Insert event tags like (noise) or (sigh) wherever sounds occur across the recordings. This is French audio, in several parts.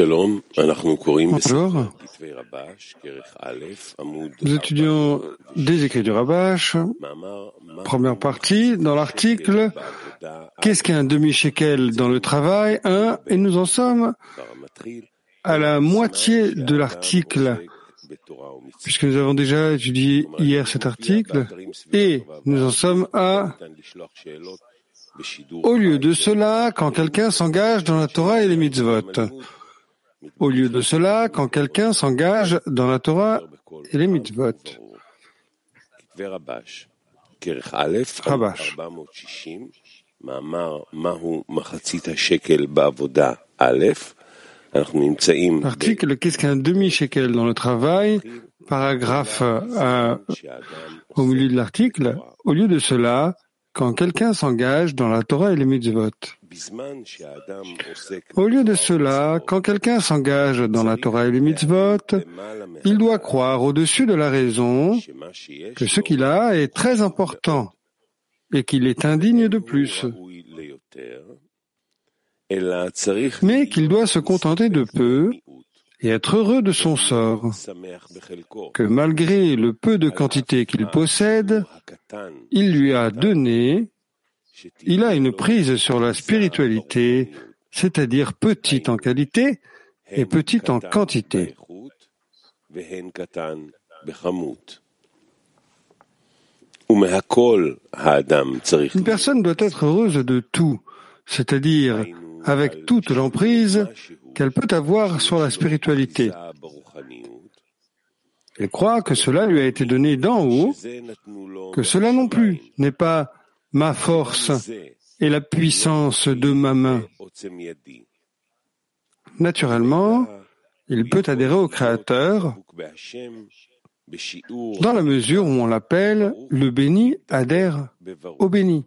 Bonjour, nous étudions des écrits du Rabash, première partie, dans l'article Qu'est-ce qu'un demi-shekel dans le travail 1 et nous en sommes à la moitié de l'article. puisque nous avons déjà étudié hier cet article et nous en sommes à au lieu de cela, quand quelqu'un s'engage dans la Torah et les mitzvot. Au lieu de cela, quand quelqu'un s'engage dans la Torah et les mitzvot. Rabash. L'article Qu'est-ce qu'un demi-shekel dans le travail? Paragraphe euh, au milieu de l'article. Au lieu de cela, quand quelqu'un s'engage dans la Torah et les mitzvot. Au lieu de cela, quand quelqu'un s'engage dans la Torah et les mitzvot, il doit croire au-dessus de la raison que ce qu'il a est très important et qu'il est indigne de plus, mais qu'il doit se contenter de peu et être heureux de son sort, que malgré le peu de quantité qu'il possède, il lui a donné, il a une prise sur la spiritualité, c'est-à-dire petite en qualité et petite en quantité. Une personne doit être heureuse de tout, c'est-à-dire avec toute l'emprise qu'elle peut avoir sur la spiritualité. Elle croit que cela lui a été donné d'en haut, que cela non plus n'est pas ma force et la puissance de ma main. Naturellement, il peut adhérer au Créateur dans la mesure où on l'appelle le béni adhère au béni.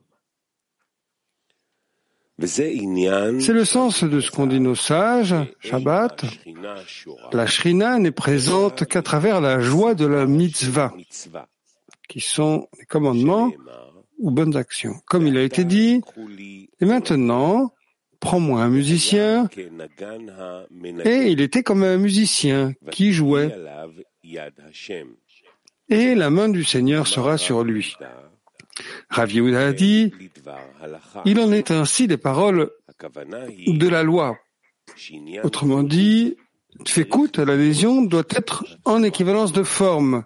C'est le sens de ce qu'on dit nos sages, Shabbat. La Shrina n'est présente qu'à travers la joie de la mitzvah, qui sont les commandements ou bonnes actions. Comme il a été dit, et maintenant, prends-moi un musicien, et il était comme un musicien qui jouait, et la main du Seigneur sera sur lui. Rav a dit, il en est ainsi des paroles de la loi. Autrement dit, la l'adhésion doit être en équivalence de forme.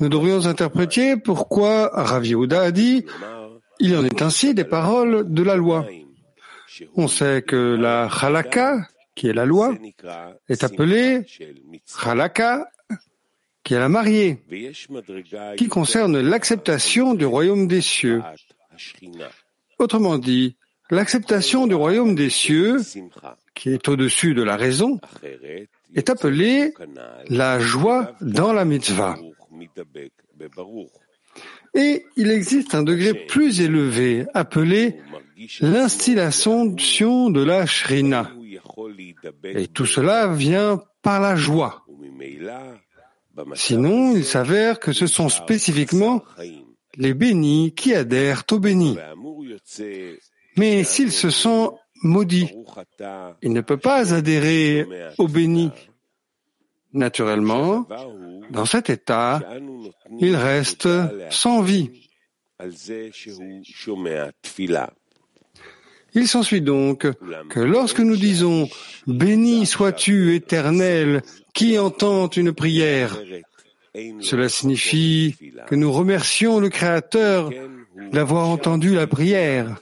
Nous devrions interpréter pourquoi Rav Yehuda a dit il en est ainsi des paroles de la loi. On sait que la halakha, qui est la loi, est appelée halakha qui est la mariée, qui concerne l'acceptation du royaume des cieux. Autrement dit, l'acceptation du royaume des cieux, qui est au-dessus de la raison, est appelée la joie dans la mitzvah. Et il existe un degré plus élevé appelé l'instillation de la shrina. Et tout cela vient par la joie. Sinon, il s'avère que ce sont spécifiquement les bénis qui adhèrent aux bénis. Mais s'il se sent maudit, il ne peut pas adhérer aux bénis. Naturellement, dans cet état, il reste sans vie. Il s'ensuit donc que lorsque nous disons Béni sois-tu éternel qui entend une prière, cela signifie que nous remercions le Créateur d'avoir entendu la prière.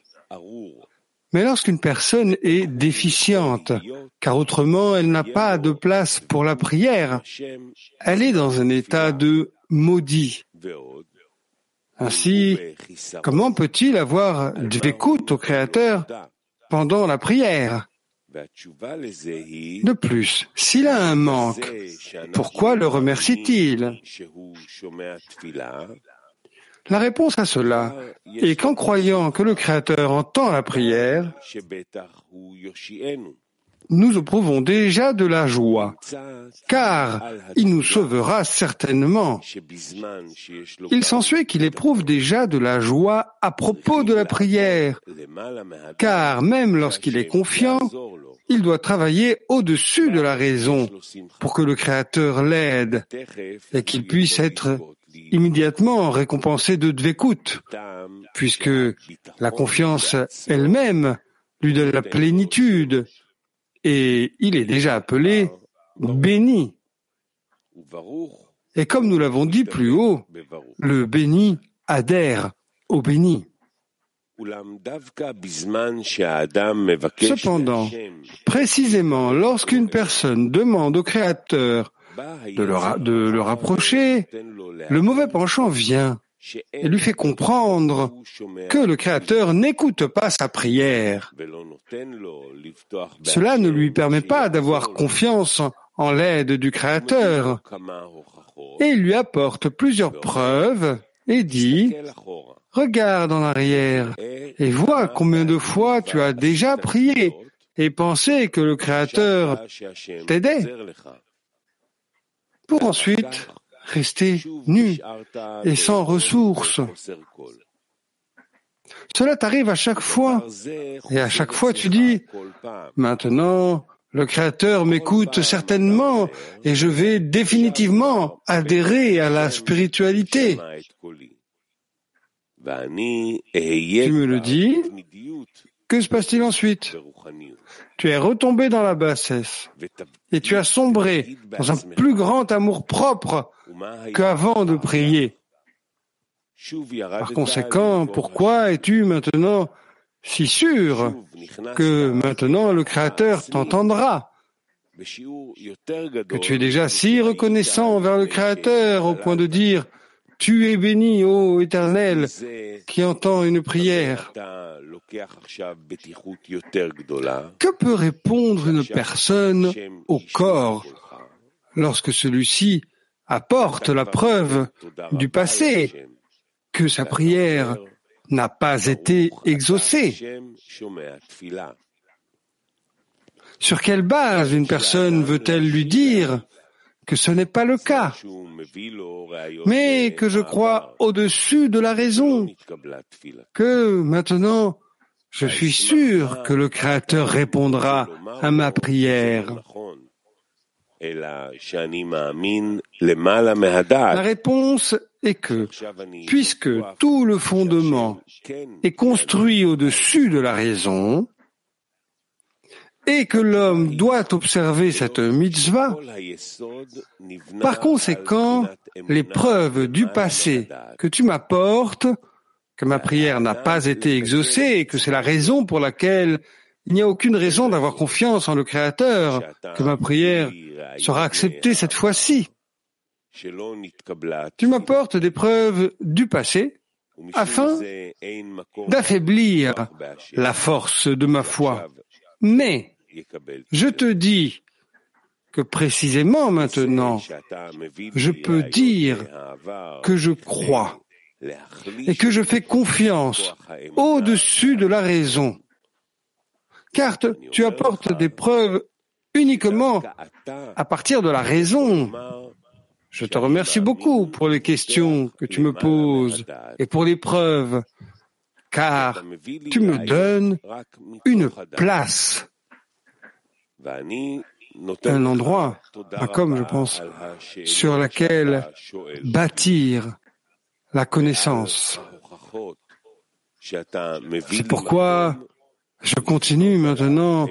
Mais lorsqu'une personne est déficiente, car autrement elle n'a pas de place pour la prière, elle est dans un état de maudit. Ainsi, comment peut-il avoir du écoute au Créateur pendant la prière? De plus, s'il a un manque, pourquoi le remercie-t-il? La réponse à cela est qu'en croyant que le Créateur entend la prière, nous éprouvons déjà de la joie, car il nous sauvera certainement. Il s'ensuit qu'il éprouve déjà de la joie à propos de la prière, car même lorsqu'il est confiant, il doit travailler au-dessus de la raison pour que le Créateur l'aide et qu'il puisse être immédiatement récompensé de dvékout, puisque la confiance elle-même lui donne la plénitude et il est déjà appelé béni. Et comme nous l'avons dit plus haut, le béni adhère au béni. Cependant, précisément lorsqu'une personne demande au Créateur de le, de rapprocher, le mauvais penchant vient et lui fait comprendre que le Créateur n'écoute pas sa prière. Cela ne lui permet pas d'avoir confiance en l'aide du Créateur. Et il lui apporte plusieurs preuves et dit, regarde en arrière et vois combien de fois tu as déjà prié et pensé que le Créateur t'aidait. Pour ensuite rester nu et sans ressources. Cela t'arrive à chaque fois. Et à chaque fois tu dis, maintenant, le Créateur m'écoute certainement et je vais définitivement adhérer à la spiritualité. Tu me le dis, que se passe-t-il ensuite? Tu es retombé dans la bassesse et tu as sombré dans un plus grand amour propre qu'avant de prier. Par conséquent, pourquoi es-tu maintenant si sûr que maintenant le Créateur t'entendra? Que tu es déjà si reconnaissant envers le Créateur au point de dire tu es béni, ô Éternel, qui entend une prière. Que peut répondre une personne au corps lorsque celui-ci apporte la preuve du passé que sa prière n'a pas été exaucée? Sur quelle base une personne veut-elle lui dire que ce n'est pas le cas, mais que je crois au-dessus de la raison, que maintenant je suis sûr que le Créateur répondra à ma prière. La réponse est que, puisque tout le fondement est construit au-dessus de la raison, et que l'homme doit observer cette mitzvah, par conséquent, les preuves du passé que tu m'apportes, que ma prière n'a pas été exaucée et que c'est la raison pour laquelle il n'y a aucune raison d'avoir confiance en le Créateur, que ma prière sera acceptée cette fois-ci. Tu m'apportes des preuves du passé afin d'affaiblir la force de ma foi. Mais je te dis que précisément maintenant, je peux dire que je crois et que je fais confiance au-dessus de la raison. Car tu apportes des preuves uniquement à partir de la raison. Je te remercie beaucoup pour les questions que tu me poses et pour les preuves, car tu me donnes une place un endroit, comme je pense, sur laquelle bâtir la connaissance. C'est pourquoi je continue maintenant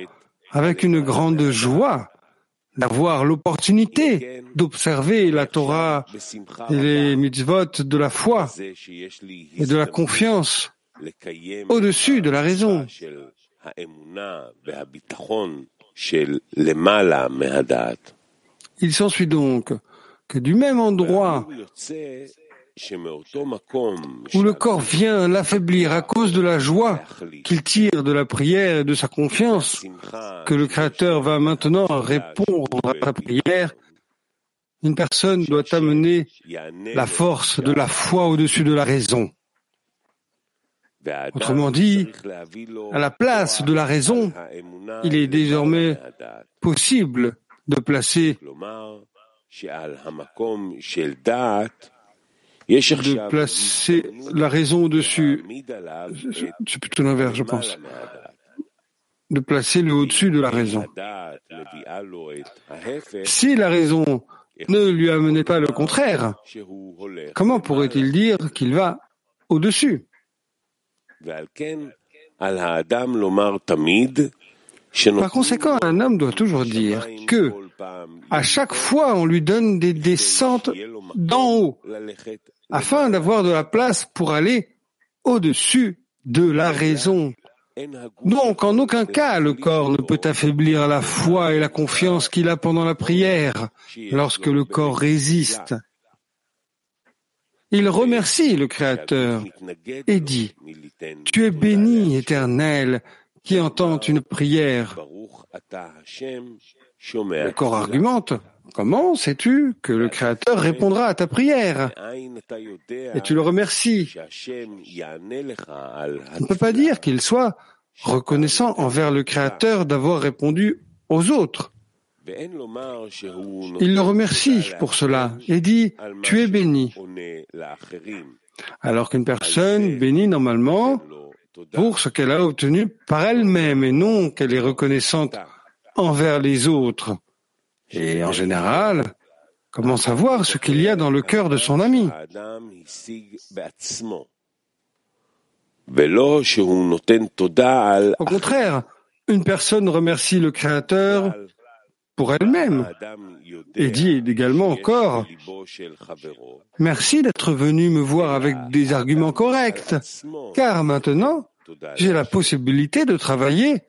avec une grande joie d'avoir l'opportunité d'observer la Torah et les mitzvot de la foi et de la confiance au-dessus de la raison. Il s'ensuit donc que du même endroit où le corps vient l'affaiblir à cause de la joie qu'il tire de la prière et de sa confiance, que le Créateur va maintenant répondre à la prière, une personne doit amener la force de la foi au-dessus de la raison. Autrement dit, à la place de la raison, il est désormais possible de placer de placer la raison au-dessus. C'est plutôt l'inverse, je pense. De placer le au-dessus de la raison. Si la raison ne lui amenait pas le contraire, comment pourrait-il dire qu'il va au-dessus? Par conséquent, un homme doit toujours dire que à chaque fois on lui donne des descentes d'en haut afin d'avoir de la place pour aller au-dessus de la raison. Donc, en aucun cas, le corps ne peut affaiblir la foi et la confiance qu'il a pendant la prière lorsque le corps résiste. Il remercie le Créateur et dit, Tu es béni, éternel, qui entend une prière. Le corps argumente, Comment sais-tu que le Créateur répondra à ta prière? Et tu le remercies. On ne peut pas dire qu'il soit reconnaissant envers le Créateur d'avoir répondu aux autres. Il le remercie pour cela et dit ⁇ Tu es béni ⁇ alors qu'une personne bénit normalement pour ce qu'elle a obtenu par elle-même et non qu'elle est reconnaissante envers les autres. Et en général, comment savoir ce qu'il y a dans le cœur de son ami. Au contraire, une personne remercie le Créateur pour elle-même et dit également encore Merci d'être venu me voir avec des arguments corrects, car maintenant j'ai la possibilité de travailler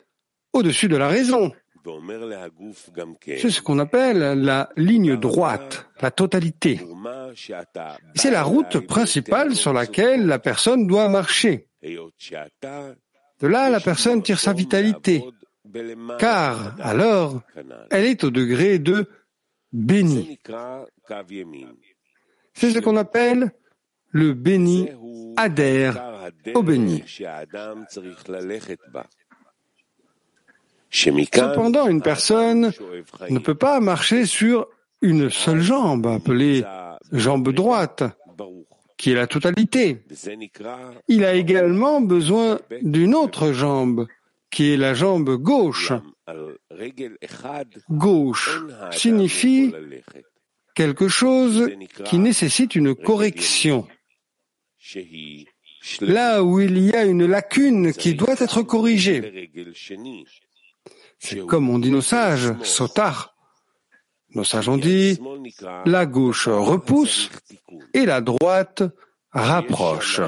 au-dessus de la raison. C'est ce qu'on appelle la ligne droite, la totalité. C'est la route principale sur laquelle la personne doit marcher. De là, la personne tire sa vitalité, car alors, elle est au degré de béni. C'est ce qu'on appelle le béni adhère au béni. Cependant, une personne ne peut pas marcher sur une seule jambe, appelée jambe droite, qui est la totalité. Il a également besoin d'une autre jambe, qui est la jambe gauche. Gauche signifie quelque chose qui nécessite une correction. Là où il y a une lacune qui doit être corrigée. C'est comme on dit nos sages, sotar. Nos sages ont dit, la gauche repousse et la droite rapproche.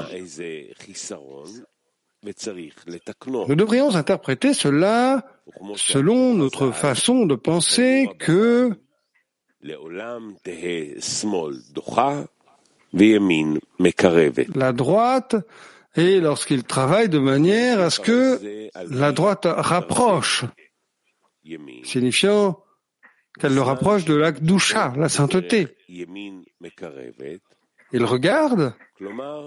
Nous devrions interpréter cela selon notre façon de penser que la droite est lorsqu'il travaille de manière à ce que la droite rapproche signifiant qu'elle le rapproche de l'Akdusha, la sainteté. Il regarde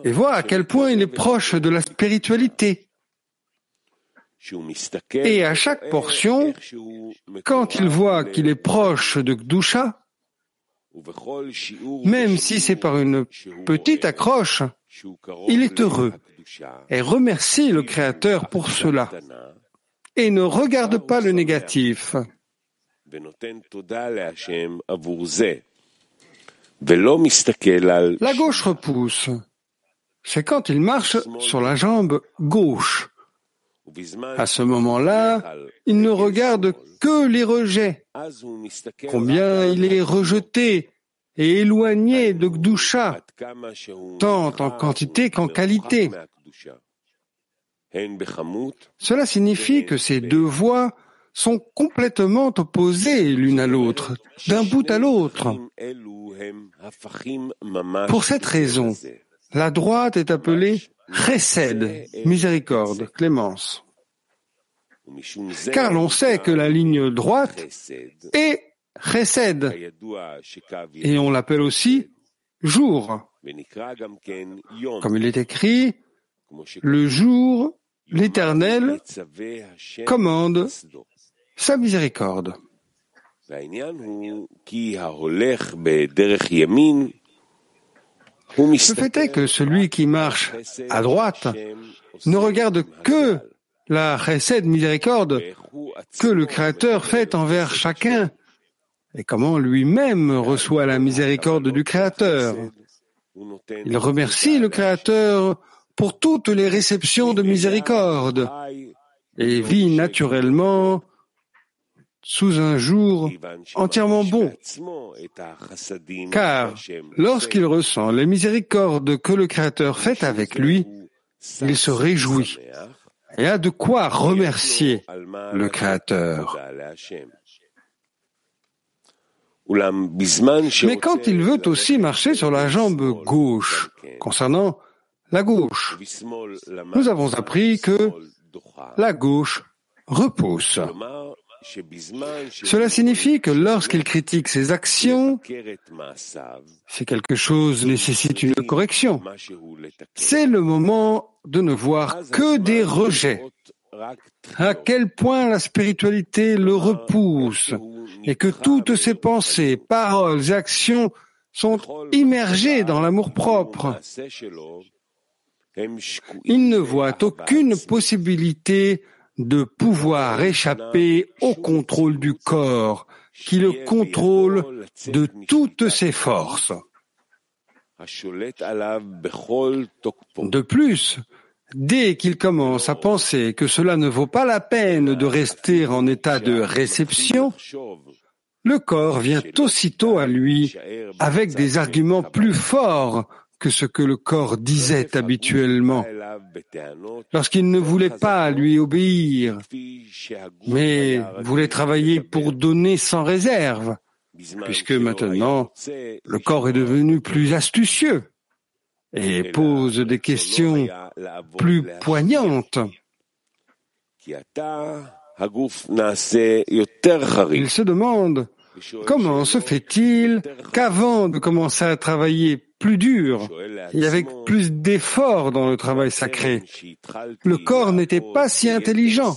et voit à quel point il est proche de la spiritualité. Et à chaque portion, quand il voit qu'il est proche de Kdusha, même si c'est par une petite accroche, il est heureux et remercie le Créateur pour cela et ne regarde pas le négatif. La gauche repousse. C'est quand il marche sur la jambe gauche. À ce moment-là, il ne regarde que les rejets, combien il est rejeté et éloigné de Gdusha, tant en quantité qu'en qualité. Cela signifie que ces deux voies sont complètement opposées l'une à l'autre, d'un bout à l'autre. Pour cette raison, la droite est appelée chesed, miséricorde, clémence. Car l'on sait que la ligne droite est chesed, et on l'appelle aussi jour. Comme il est écrit, le jour, l'Éternel commande sa miséricorde. Le fait est que celui qui marche à droite ne regarde que la chesed miséricorde que le Créateur fait envers chacun. et comment lui-même reçoit la miséricorde du Créateur. Il remercie le Créateur pour toutes les réceptions de miséricorde. et vit naturellement sous un jour entièrement bon. Car lorsqu'il ressent les miséricordes que le Créateur fait avec lui, il se réjouit et a de quoi remercier le Créateur. Mais quand il veut aussi marcher sur la jambe gauche, concernant la gauche, nous avons appris que la gauche repousse. Cela signifie que lorsqu'il critique ses actions, si quelque chose nécessite une correction, c'est le moment de ne voir que des rejets. À quel point la spiritualité le repousse et que toutes ses pensées, paroles et actions sont immergées dans l'amour propre. Il ne voit aucune possibilité de pouvoir échapper au contrôle du corps qui le contrôle de toutes ses forces. De plus, dès qu'il commence à penser que cela ne vaut pas la peine de rester en état de réception, le corps vient aussitôt à lui avec des arguments plus forts que ce que le corps disait habituellement lorsqu'il ne voulait pas lui obéir, mais voulait travailler pour donner sans réserve, puisque maintenant le corps est devenu plus astucieux et pose des questions plus poignantes. Il se demande comment se fait-il qu'avant de commencer à travailler plus dur et avec plus d'efforts dans le travail sacré. Le corps n'était pas si intelligent.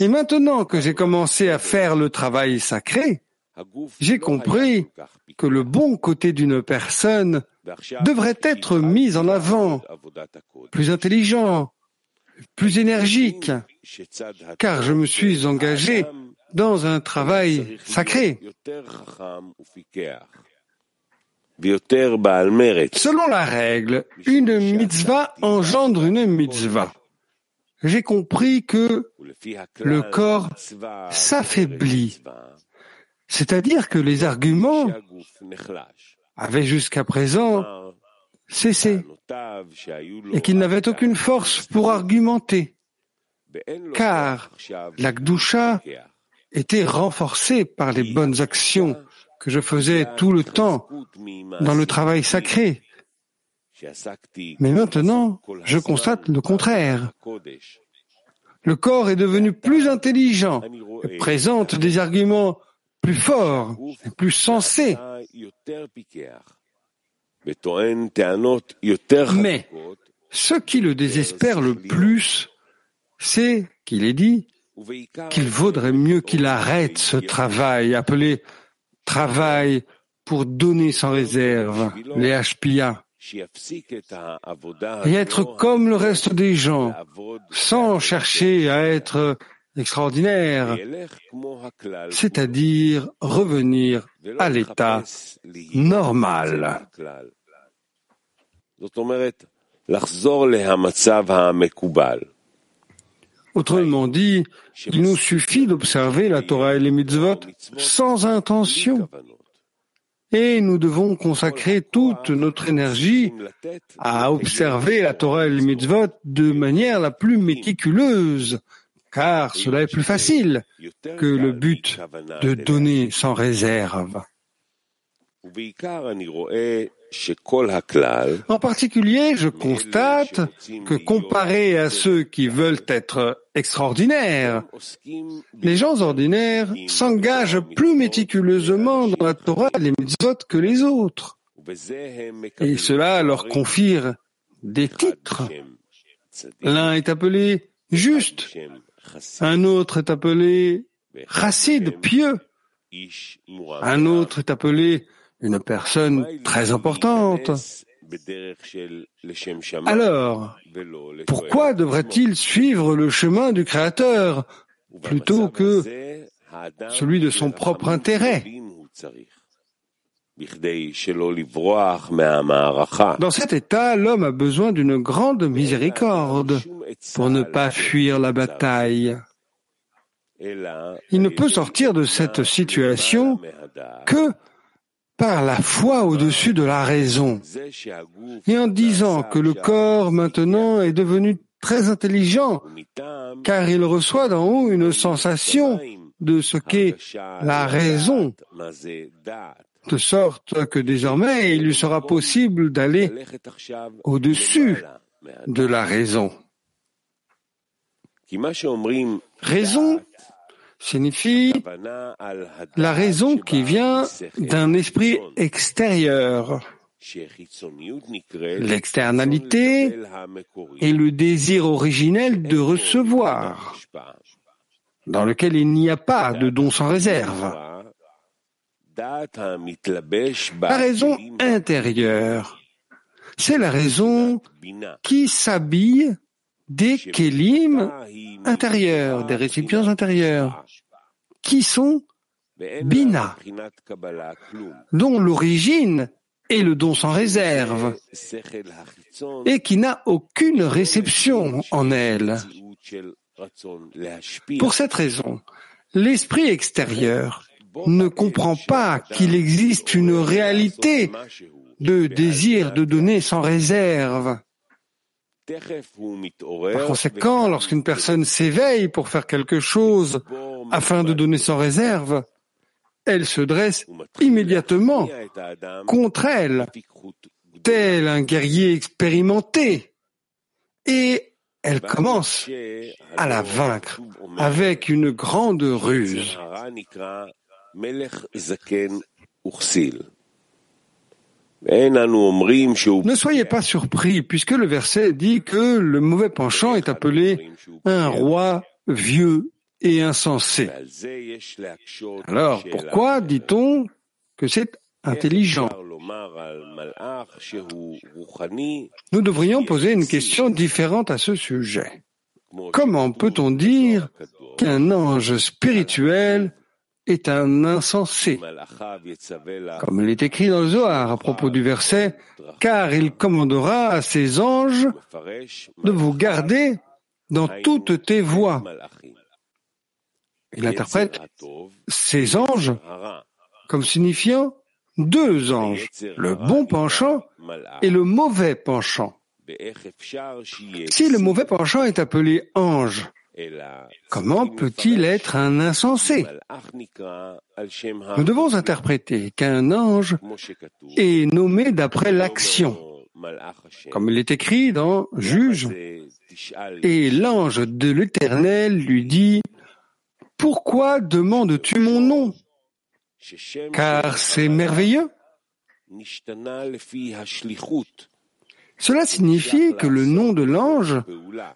Et maintenant que j'ai commencé à faire le travail sacré, j'ai compris que le bon côté d'une personne devrait être mis en avant, plus intelligent, plus énergique, car je me suis engagé dans un travail sacré. Selon la règle, une mitzvah engendre une mitzvah. J'ai compris que le corps s'affaiblit, c'est-à-dire que les arguments avaient jusqu'à présent cessé et qu'il n'avait aucune force pour argumenter, car la était renforcée par les bonnes actions que je faisais tout le temps dans le travail sacré. Mais maintenant, je constate le contraire. Le corps est devenu plus intelligent et présente des arguments plus forts et plus sensés. Mais ce qui le désespère le plus, c'est qu'il est dit qu'il vaudrait mieux qu'il arrête ce travail appelé travail pour donner sans réserve, les HPA, et être comme le reste des gens, sans chercher à être extraordinaire, c'est-à-dire revenir à l'état normal. Autrement dit, il nous suffit d'observer la Torah et les mitzvot sans intention. Et nous devons consacrer toute notre énergie à observer la Torah et les mitzvot de manière la plus méticuleuse, car cela est plus facile que le but de donner sans réserve. En particulier, je constate que comparé à ceux qui veulent être extraordinaires, les gens ordinaires s'engagent plus méticuleusement dans la Torah et les mitzvot que les autres. Et cela leur confère des titres. L'un est appelé juste, un autre est appelé chassid, pieux, un autre est appelé une personne très importante. Alors, pourquoi devrait-il suivre le chemin du Créateur plutôt que celui de son propre intérêt? Dans cet état, l'homme a besoin d'une grande miséricorde pour ne pas fuir la bataille. Il ne peut sortir de cette situation que par la foi au-dessus de la raison, et en disant que le corps maintenant est devenu très intelligent, car il reçoit d'en haut une sensation de ce qu'est la raison, de sorte que désormais il lui sera possible d'aller au-dessus de la raison. Raison signifie la raison qui vient d'un esprit extérieur. L'externalité est le désir originel de recevoir, dans lequel il n'y a pas de don sans réserve. La raison intérieure, c'est la raison qui s'habille des kélim intérieurs, des récipients intérieurs, qui sont bina, dont l'origine est le don sans réserve, et qui n'a aucune réception en elle. Pour cette raison, l'esprit extérieur ne comprend pas qu'il existe une réalité de désir de donner sans réserve. Par conséquent, lorsqu'une personne s'éveille pour faire quelque chose afin de donner sans réserve, elle se dresse immédiatement contre elle, tel un guerrier expérimenté, et elle commence à la vaincre avec une grande ruse. Ne soyez pas surpris, puisque le verset dit que le mauvais penchant est appelé un roi vieux et insensé. Alors, pourquoi dit-on que c'est intelligent? Nous devrions poser une question différente à ce sujet. Comment peut-on dire qu'un ange spirituel est un insensé, comme il est écrit dans le Zohar à propos du verset, car il commandera à ses anges de vous garder dans toutes tes voies. Il interprète ces anges comme signifiant deux anges, le bon penchant et le mauvais penchant. Si le mauvais penchant est appelé ange, Comment peut-il être un insensé Nous devons interpréter qu'un ange est nommé d'après l'action, comme il est écrit dans Juge, et l'ange de l'Éternel lui dit, Pourquoi demandes-tu mon nom? Car c'est merveilleux. Cela signifie que le nom de l'ange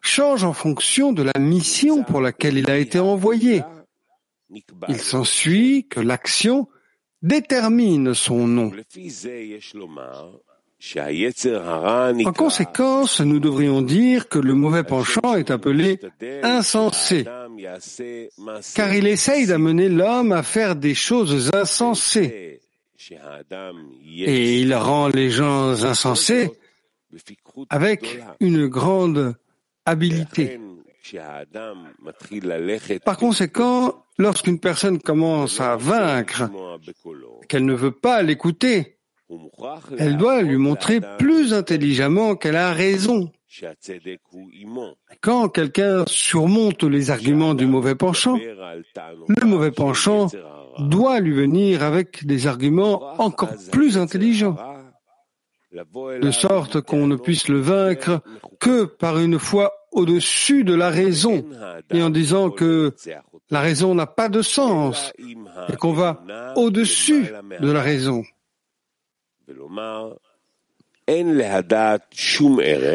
change en fonction de la mission pour laquelle il a été envoyé. Il s'ensuit que l'action détermine son nom. En conséquence, nous devrions dire que le mauvais penchant est appelé insensé, car il essaye d'amener l'homme à faire des choses insensées. Et il rend les gens insensés avec une grande habileté. Par conséquent, lorsqu'une personne commence à vaincre, qu'elle ne veut pas l'écouter, elle doit lui montrer plus intelligemment qu'elle a raison. Quand quelqu'un surmonte les arguments du mauvais penchant, le mauvais penchant doit lui venir avec des arguments encore plus intelligents, de sorte qu'on ne puisse le vaincre que par une foi au-dessus de la raison, et en disant que la raison n'a pas de sens, et qu'on va au-dessus de la raison.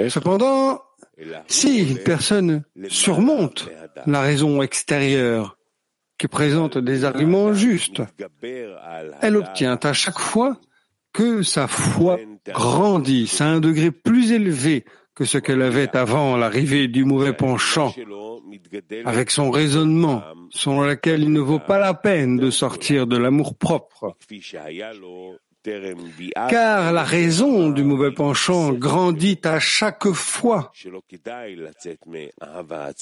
Cependant, si une personne surmonte la raison extérieure, qui présente des arguments justes, elle obtient à chaque fois que sa foi grandisse à un degré plus élevé que ce qu'elle avait avant l'arrivée du mauvais penchant, avec son raisonnement, selon lequel il ne vaut pas la peine de sortir de l'amour propre. Car la raison du mauvais penchant grandit à chaque fois.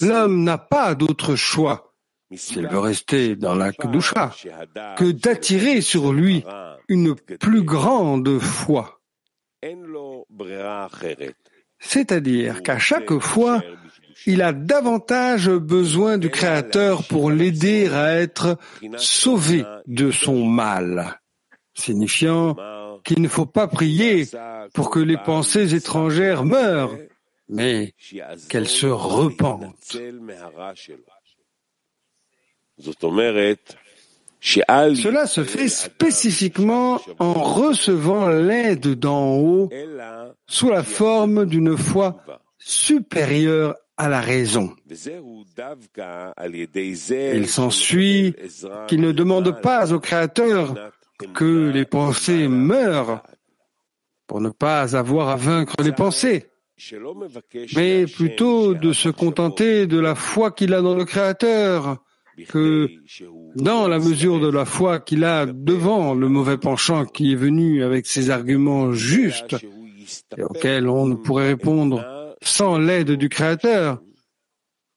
L'homme n'a pas d'autre choix, s'il veut rester dans la Kedusha, que d'attirer sur lui une plus grande foi. C'est-à-dire qu'à chaque fois, il a davantage besoin du Créateur pour l'aider à être sauvé de son mal. Signifiant qu'il ne faut pas prier pour que les pensées étrangères meurent, mais qu'elles se repentent. Cela se fait spécifiquement en recevant l'aide d'en haut sous la forme d'une foi supérieure à la raison. Il s'ensuit qu'il ne demande pas au Créateur que les pensées meurent pour ne pas avoir à vaincre les pensées, mais plutôt de se contenter de la foi qu'il a dans le Créateur, que dans la mesure de la foi qu'il a devant le mauvais penchant qui est venu avec ses arguments justes et auxquels on ne pourrait répondre sans l'aide du Créateur,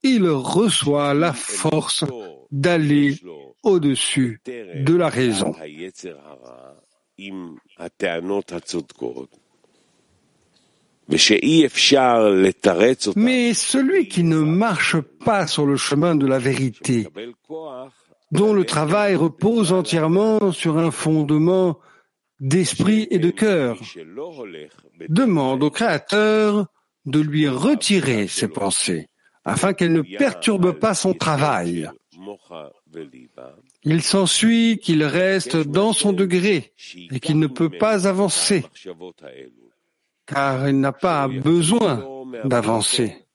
il reçoit la force d'aller au-dessus de la raison. Mais celui qui ne marche pas sur le chemin de la vérité, dont le travail repose entièrement sur un fondement d'esprit et de cœur, demande au Créateur de lui retirer ses pensées, afin qu'elles ne perturbent pas son travail. Il s'ensuit qu'il reste dans son degré et qu'il ne peut pas avancer, car il n'a pas besoin d'avancer.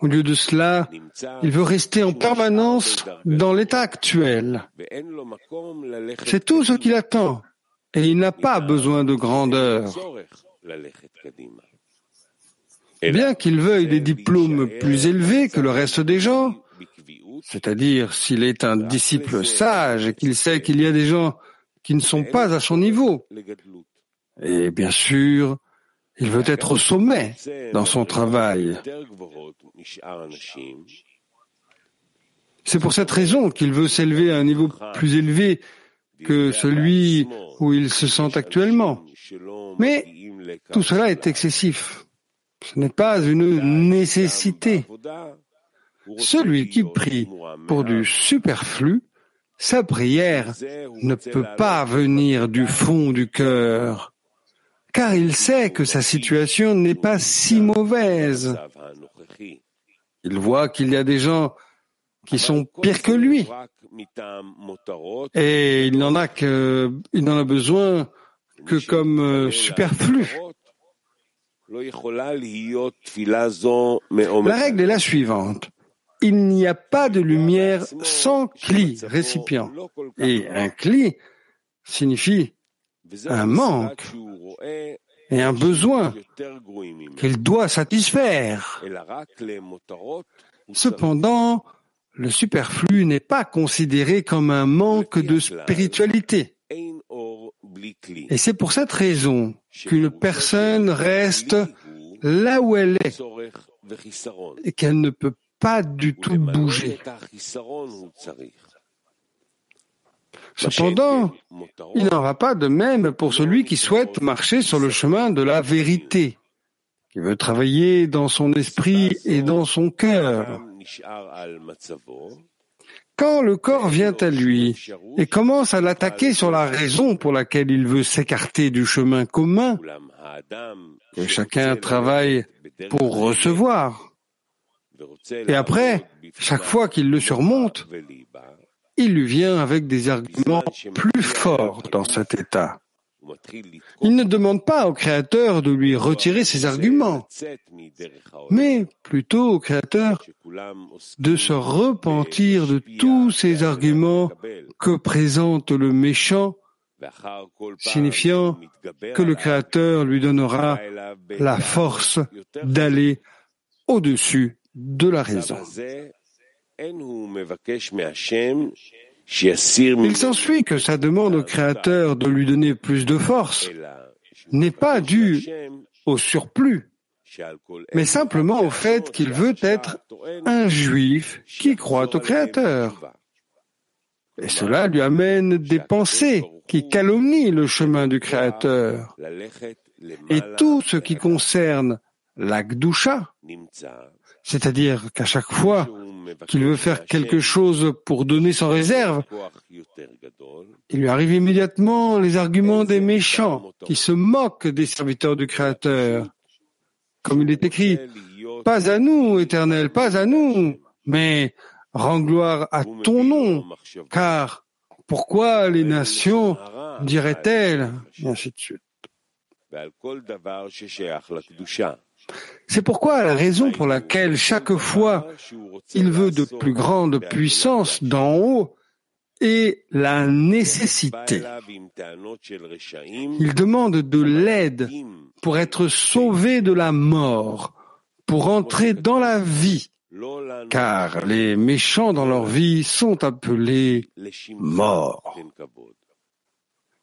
Au lieu de cela, il veut rester en permanence dans l'état actuel. C'est tout ce qu'il attend, et il n'a pas besoin de grandeur. Bien qu'il veuille des diplômes plus élevés que le reste des gens, c'est-à-dire s'il est un disciple sage et qu'il sait qu'il y a des gens qui ne sont pas à son niveau. Et bien sûr, il veut être au sommet dans son travail. C'est pour cette raison qu'il veut s'élever à un niveau plus élevé que celui où il se sent actuellement. Mais tout cela est excessif. Ce n'est pas une nécessité. Celui qui prie pour du superflu, sa prière ne peut pas venir du fond du cœur, car il sait que sa situation n'est pas si mauvaise. Il voit qu'il y a des gens qui sont pires que lui, et il n'en a que, il n'en a besoin que comme euh, superflu. La règle est la suivante il n'y a pas de lumière sans cli, récipient. Et un cli signifie un manque et un besoin qu'il doit satisfaire. Cependant, le superflu n'est pas considéré comme un manque de spiritualité. Et c'est pour cette raison qu'une personne reste là où elle est et qu'elle ne peut pas du tout bouger. Cependant, il n'en va pas de même pour celui qui souhaite marcher sur le chemin de la vérité, qui veut travailler dans son esprit et dans son cœur. Quand le corps vient à lui et commence à l'attaquer sur la raison pour laquelle il veut s'écarter du chemin commun, que chacun travaille pour recevoir, et après, chaque fois qu'il le surmonte, il lui vient avec des arguments plus forts dans cet état. Il ne demande pas au Créateur de lui retirer ses arguments, mais plutôt au Créateur de se repentir de tous ces arguments que présente le méchant, signifiant que le Créateur lui donnera la force d'aller au-dessus de la raison. Il s'ensuit que sa demande au Créateur de lui donner plus de force n'est pas due au surplus, mais simplement au fait qu'il veut être un juif qui croit au Créateur. Et cela lui amène des pensées qui calomnient le chemin du Créateur. Et tout ce qui concerne l'Akdusha, c'est-à-dire qu'à chaque fois qu'il veut faire quelque chose pour donner sans réserve, il lui arrive immédiatement les arguments des méchants qui se moquent des serviteurs du Créateur. Comme il est écrit, pas à nous, éternel, pas à nous, mais rends gloire à ton nom, car pourquoi les nations diraient-elles, et ainsi de suite. C'est pourquoi la raison pour laquelle chaque fois il veut de plus grandes puissances d'en haut est la nécessité. Il demande de l'aide pour être sauvé de la mort, pour entrer dans la vie, car les méchants dans leur vie sont appelés morts.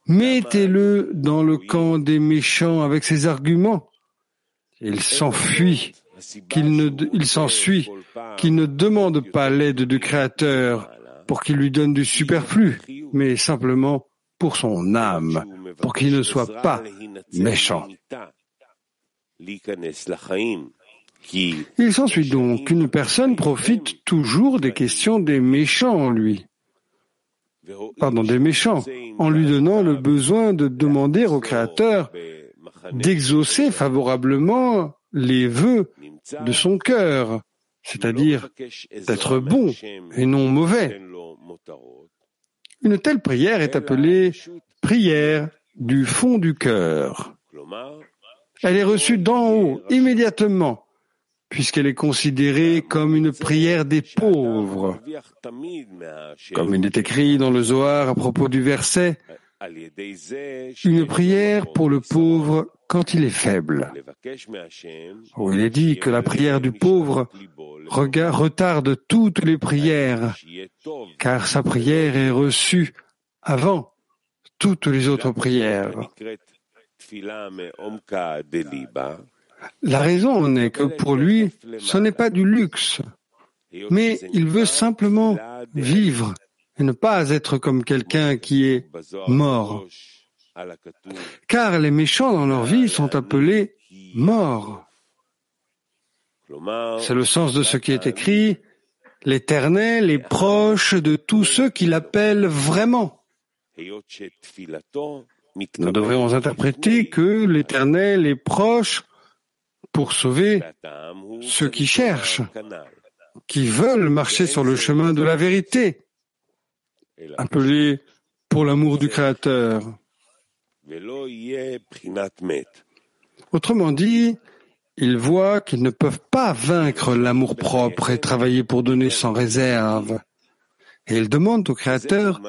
Mettez-le dans le camp des méchants avec ses arguments il s'enfuit, qu'il ne, il s'ensuit, qu'il ne demande pas l'aide du Créateur pour qu'il lui donne du superflu, mais simplement pour son âme, pour qu'il ne soit pas méchant. Il s'ensuit donc qu'une personne profite toujours des questions des méchants en lui, pardon, des méchants, en lui donnant le besoin de demander au Créateur d'exaucer favorablement les vœux de son cœur, c'est-à-dire d'être bon et non mauvais. Une telle prière est appelée prière du fond du cœur. Elle est reçue d'en haut, immédiatement, puisqu'elle est considérée comme une prière des pauvres. Comme il est écrit dans le Zohar à propos du verset, une prière pour le pauvre quand il est faible. Où il est dit que la prière du pauvre retarde toutes les prières, car sa prière est reçue avant toutes les autres prières. La raison en est que pour lui, ce n'est pas du luxe, mais il veut simplement vivre et ne pas être comme quelqu'un qui est mort. Car les méchants dans leur vie sont appelés morts. C'est le sens de ce qui est écrit. L'Éternel est proche de tous ceux qui l'appellent vraiment. Nous devrions interpréter que l'Éternel est proche pour sauver ceux qui cherchent, qui veulent marcher sur le chemin de la vérité appelé pour l'amour du Créateur. Autrement dit, ils voient qu'ils ne peuvent pas vaincre l'amour propre et travailler pour donner sans réserve. Et ils demandent au Créateur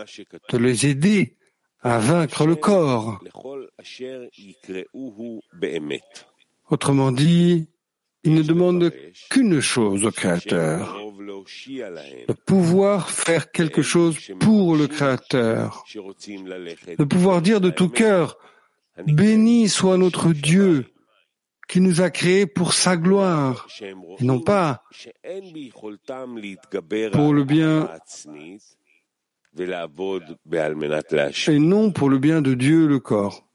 de les aider à vaincre le corps. Autrement dit, ils ne demandent qu'une chose au Créateur, de pouvoir faire quelque chose pour le Créateur, de pouvoir dire de tout cœur, béni soit notre Dieu qui nous a créés pour sa gloire, et non pas pour le bien et non pour le bien de Dieu le corps,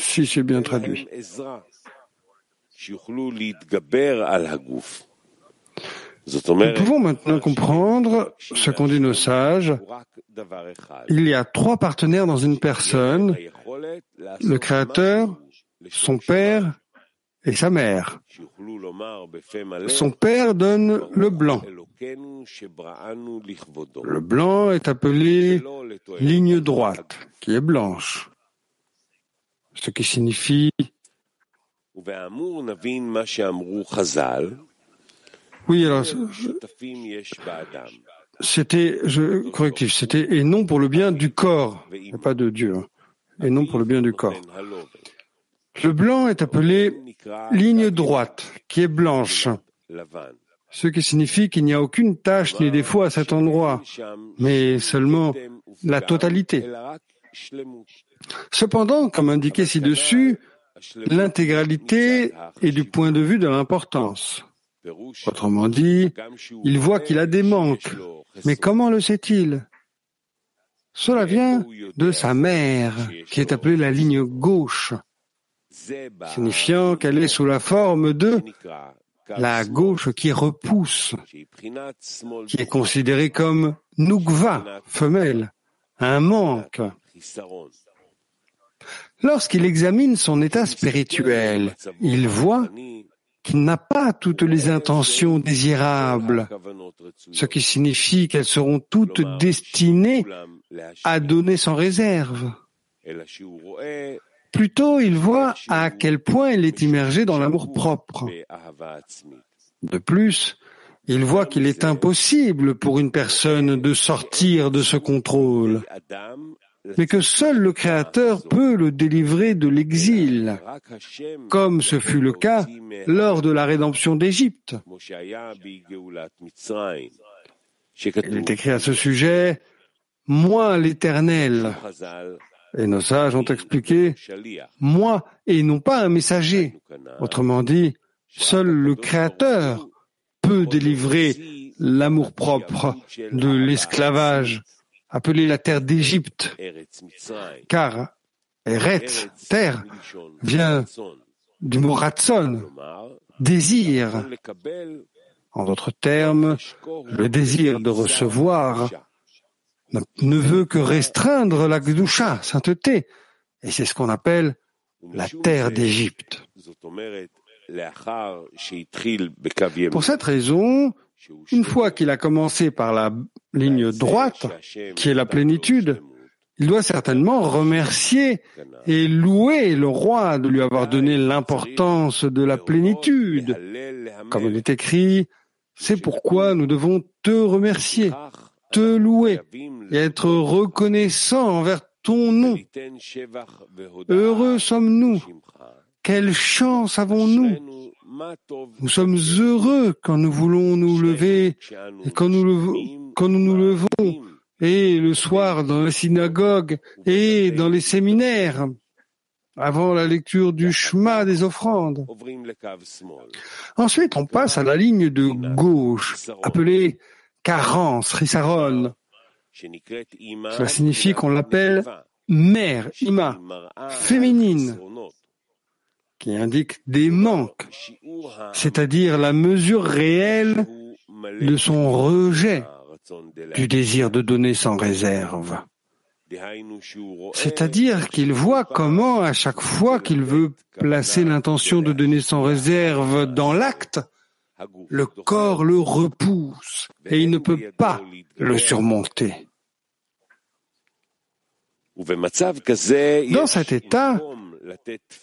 si c'est bien traduit. Nous pouvons maintenant comprendre ce qu'ont dit nos sages. Il y a trois partenaires dans une personne, le Créateur, son Père et sa mère. Son Père donne le blanc. Le blanc est appelé ligne droite, qui est blanche, ce qui signifie oui, alors c'était je, correctif, c'était et non pour le bien du corps, et pas de Dieu, hein. et non pour le bien du corps. Le blanc est appelé ligne droite, qui est blanche, ce qui signifie qu'il n'y a aucune tache ni défaut à cet endroit, mais seulement la totalité. Cependant, comme indiqué ci-dessus, l'intégralité est du point de vue de l'importance. Autrement dit, il voit qu'il a des manques. Mais comment le sait-il? Cela vient de sa mère, qui est appelée la ligne gauche, signifiant qu'elle est sous la forme de la gauche qui repousse, qui est considérée comme nukva, femelle, un manque. Lorsqu'il examine son état spirituel, il voit n'a pas toutes les intentions désirables, ce qui signifie qu'elles seront toutes destinées à donner sans réserve. Plutôt, il voit à quel point il est immergé dans l'amour propre. De plus, il voit qu'il est impossible pour une personne de sortir de ce contrôle mais que seul le Créateur peut le délivrer de l'exil, comme ce fut le cas lors de la rédemption d'Égypte. Il est écrit à ce sujet, Moi l'Éternel. Et nos sages ont expliqué, moi et non pas un messager. Autrement dit, seul le Créateur peut délivrer l'amour propre de l'esclavage appelée la terre d'Égypte, car Eretz, terre, vient du mot ratson, désir. En d'autres termes, le désir de recevoir ne veut que restreindre la Gdusha, sainteté, et c'est ce qu'on appelle la terre d'Égypte. Pour cette raison, une fois qu'il a commencé par la ligne droite, qui est la plénitude, il doit certainement remercier et louer le roi de lui avoir donné l'importance de la plénitude. Comme il est écrit, c'est pourquoi nous devons te remercier, te louer et être reconnaissants envers ton nom. Heureux sommes-nous. Quelle chance avons-nous nous sommes heureux quand nous voulons nous lever et quand nous, nous levons et le soir dans la synagogue et dans les séminaires avant la lecture du Shema des offrandes. Ensuite, on passe à la ligne de gauche, appelée carence, risaron. Cela signifie qu'on l'appelle mère, ima, féminine, qui indique des manques, c'est-à-dire la mesure réelle de son rejet du désir de donner sans réserve. C'est-à-dire qu'il voit comment, à chaque fois qu'il veut placer l'intention de donner sans réserve dans l'acte, le corps le repousse et il ne peut pas le surmonter. Dans cet état,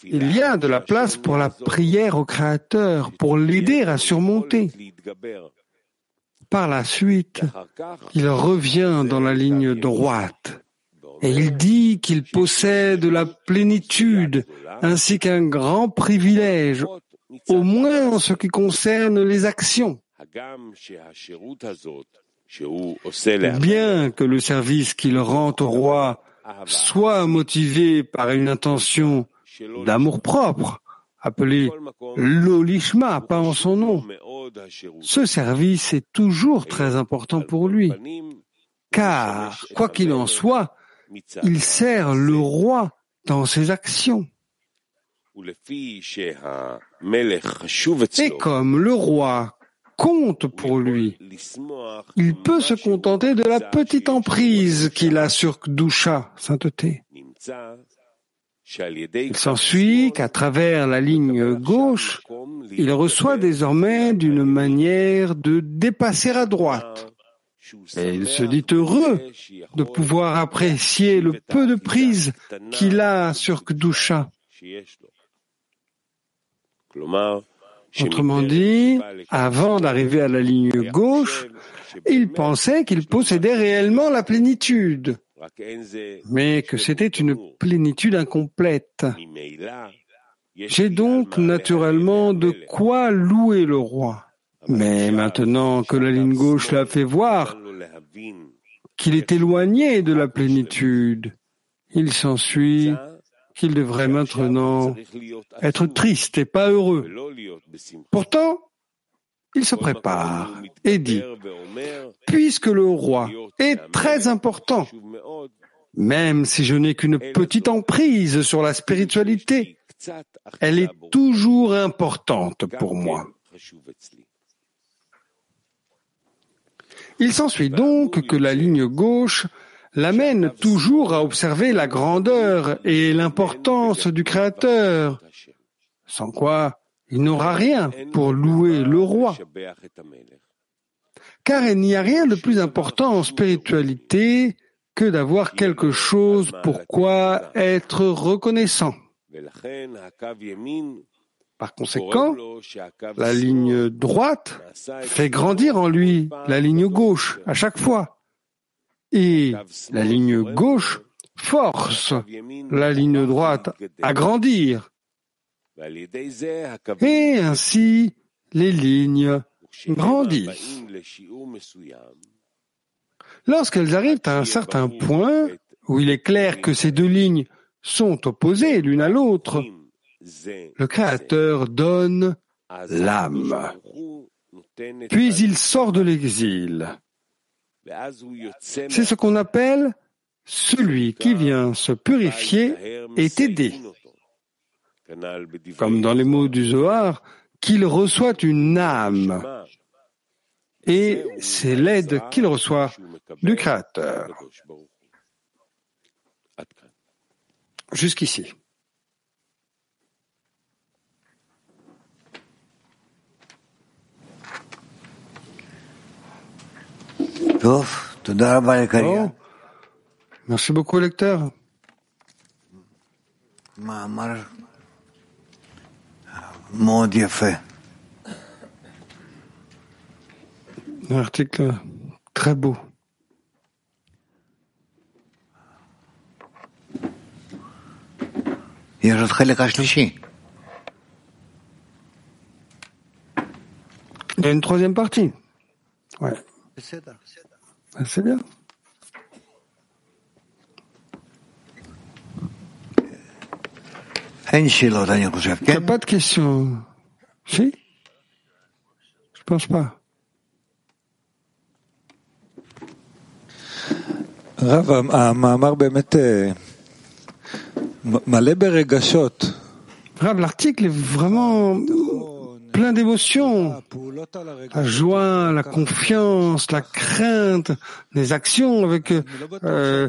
il y a de la place pour la prière au Créateur, pour l'aider à surmonter. Par la suite, il revient dans la ligne droite. et il dit qu'il possède la plénitude ainsi qu'un grand privilège, au moins en ce qui concerne les actions. Bien que le service qu'il rend au roi soit motivé par une intention d'amour propre, appelé l'olishma, pas en son nom. Ce service est toujours très important pour lui, car, quoi qu'il en soit, il sert le roi dans ses actions. Et comme le roi compte pour lui, il peut se contenter de la petite emprise qu'il a sur Kdusha, sainteté. Il s'ensuit qu'à travers la ligne gauche, il reçoit désormais d'une manière de dépasser à droite. Et il se dit heureux de pouvoir apprécier le peu de prise qu'il a sur Kdusha. Autrement dit, avant d'arriver à la ligne gauche, il pensait qu'il possédait réellement la plénitude, mais que c'était une plénitude incomplète. J'ai donc naturellement de quoi louer le roi. Mais maintenant que la ligne gauche l'a fait voir qu'il est éloigné de la plénitude, il s'ensuit qu'il devrait maintenant être triste et pas heureux. Pourtant, il se prépare et dit, puisque le roi est très important, même si je n'ai qu'une petite emprise sur la spiritualité, elle est toujours importante pour moi. Il s'ensuit donc que la ligne gauche l'amène toujours à observer la grandeur et l'importance du Créateur, sans quoi il n'aura rien pour louer le roi. Car il n'y a rien de plus important en spiritualité que d'avoir quelque chose pour quoi être reconnaissant. Par conséquent, la ligne droite fait grandir en lui la ligne gauche à chaque fois. Et la ligne gauche force la ligne droite à grandir. Et ainsi, les lignes grandissent. Lorsqu'elles arrivent à un certain point où il est clair que ces deux lignes sont opposées l'une à l'autre, le Créateur donne l'âme. Puis il sort de l'exil. C'est ce qu'on appelle celui qui vient se purifier est aidé. Comme dans les mots du Zohar, qu'il reçoit une âme. Et c'est l'aide qu'il reçoit du Créateur. Jusqu'ici. Oh. Merci beaucoup, lecteur. Un article très beau. Il y a une troisième partie. Ouais. Ah, c'est bien. Il n'y a pas de question. Si Je pense pas. Rav, l'article est vraiment plein d'émotions. La joie, la confiance, la crainte, les actions avec euh,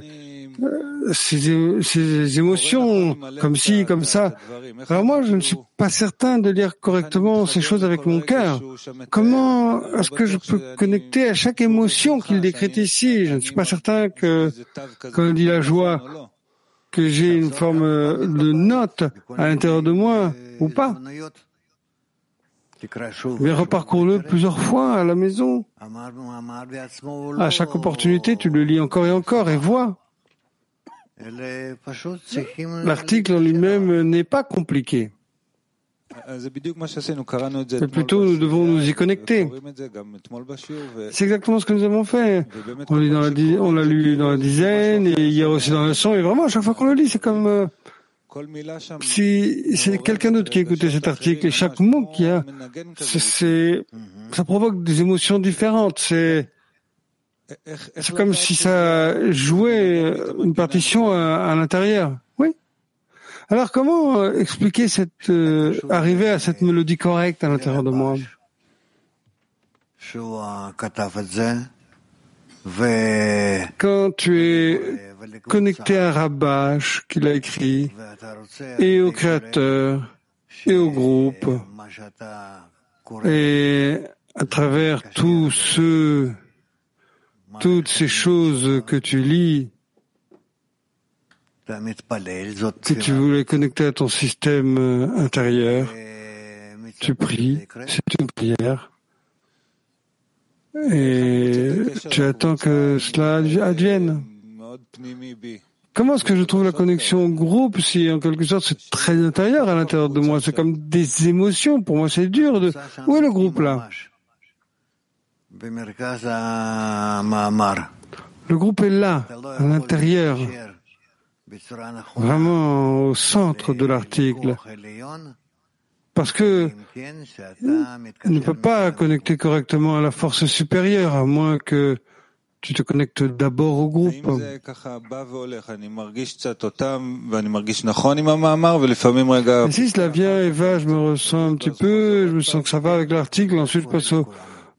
euh ces, émotions, comme ci, comme ça. Alors moi, je ne suis pas certain de lire correctement ces choses avec mon cœur. Comment est-ce que je peux connecter à chaque émotion qu'il décrit ici? Je ne suis pas certain que, quand dit la joie, que j'ai une forme de note à l'intérieur de moi ou pas. Mais reparcours-le plusieurs fois à la maison. À chaque opportunité, tu le lis encore et encore et vois. L'article en lui-même n'est pas compliqué. Mais plutôt, nous devons nous y connecter. C'est exactement ce que nous avons fait. On l'a lu dans la dizaine et hier aussi dans le son. Et vraiment, à chaque fois qu'on le lit, c'est comme euh, si c'est quelqu'un d'autre qui écoutait cet article et chaque mot qu'il y a, c'est, ça provoque des émotions différentes. C'est, c'est comme si ça jouait une partition à, l'intérieur. Oui. Alors comment euh, expliquer cette euh, arriver à cette mélodie correcte à l'intérieur de moi? Quand tu es connecté à Rabash, qu'il a écrit, et au créateur, et au groupe, et à travers tout ce, toutes ces choses que tu lis, que tu voulais connecter à ton système euh, intérieur, tu pries, c'est une prière, et tu attends que cela advienne. Comment est-ce que je trouve la connexion au groupe si en quelque sorte c'est très intérieur à l'intérieur de moi? C'est comme des émotions. Pour moi, c'est dur. De... Où est le groupe là? Le groupe est là, à l'intérieur, vraiment au centre de l'article. Parce que on ne peut pas connecter correctement à la force supérieure, à moins que tu te connectes d'abord au groupe. Et si cela vient et va, je me ressens un petit peu, je me sens que ça va avec l'article, ensuite je passe au,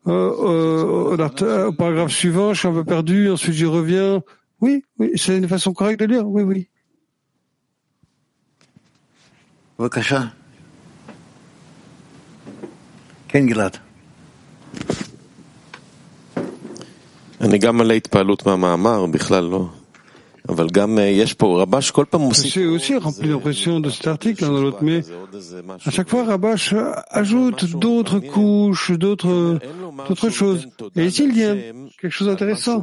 au, au, paragraphe suivant, je suis un peu perdu, ensuite j'y reviens. Oui, oui, c'est une façon correcte de lire, oui, oui. Ken Gilad. Je suis aussi rempli d'impression de cet article l'un de l'autre, mais à chaque fois, Rabash ajoute d'autres couches, d'autres, d'autres choses. Et ici, il dit quelque chose d'intéressant.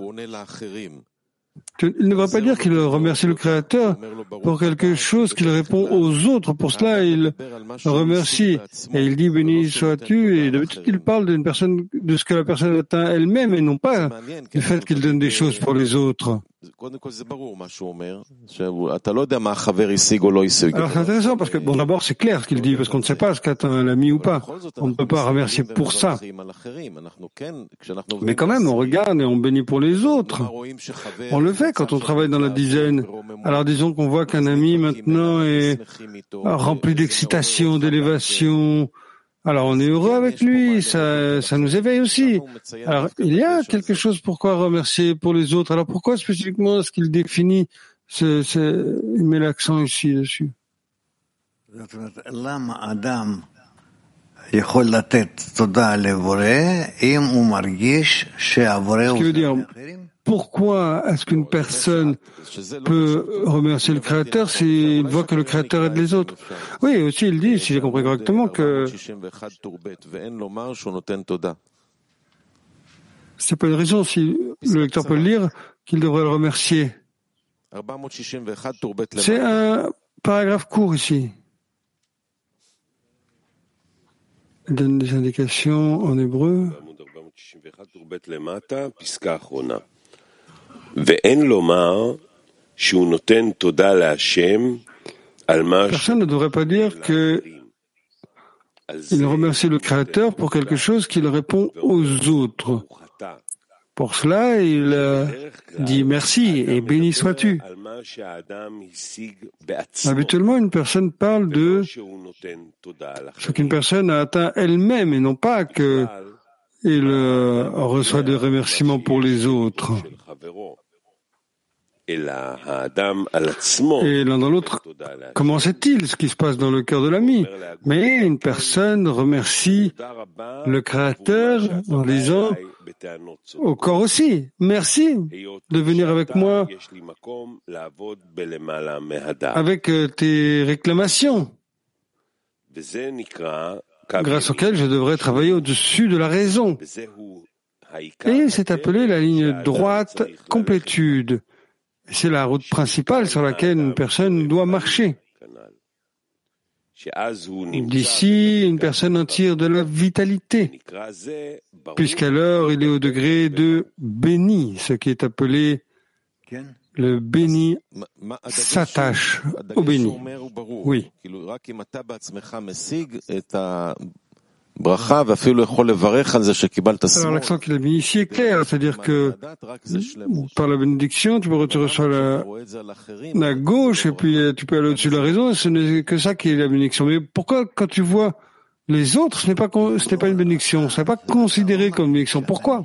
Il ne va pas dire qu'il remercie le Créateur pour quelque chose qu'il répond aux autres. Pour cela, il remercie. Et il dit béni sois-tu. Et d'habitude, il parle d'une personne, de ce que la personne atteint elle-même et non pas du fait qu'il donne des choses pour les autres. Alors c'est intéressant parce que bon d'abord c'est clair ce qu'il dit parce qu'on ne sait pas ce qu'atteint l'ami ou pas. On ne peut pas remercier pour ça. Mais quand même on regarde et on bénit pour les autres. On le fait quand on travaille dans la dizaine. Alors disons qu'on voit qu'un ami maintenant est rempli d'excitation, d'élévation, alors on est heureux avec lui, ça, ça nous éveille aussi. Alors il y a quelque chose pourquoi remercier pour les autres. Alors pourquoi spécifiquement est-ce qu'il définit, ce, ce, il met l'accent ici dessus? Ce qui veut dire, pourquoi est-ce qu'une personne peut remercier le Créateur s'il voit que le Créateur aide les autres? Oui, aussi il dit, si j'ai compris correctement, que c'est pas une raison, si le lecteur peut le lire, qu'il devrait le remercier. C'est un paragraphe court ici. Il donne des indications en hébreu. Personne ne devrait pas dire que il remercie le Créateur pour quelque chose qu'il répond aux autres. Pour cela, il dit merci et béni sois-tu. Habituellement, une personne parle de ce qu'une personne a atteint elle-même et non pas que il reçoit des remerciements pour les autres. Et l'un dans l'autre, comment sait-il ce qui se passe dans le cœur de l'ami Mais une personne remercie le Créateur en disant au corps aussi, merci de venir avec moi avec euh, tes réclamations, grâce auxquelles je devrais travailler au-dessus de la raison. Et c'est appelé la ligne droite complétude. C'est la route principale sur laquelle une personne doit marcher. D'ici, une personne en tire de la vitalité, puisqu'alors il est au degré de béni, ce qui est appelé le béni s'attache au béni. Oui. Alors l'accent qu'il a mis ici est clair, c'est-à-dire que par la bénédiction, tu peux reçois la, la gauche et puis tu peux aller au-dessus de la raison, et ce n'est que ça qui est la bénédiction. Mais pourquoi quand tu vois les autres, ce n'est pas, ce n'est pas une bénédiction, ce n'est pas considéré comme une bénédiction. Pourquoi?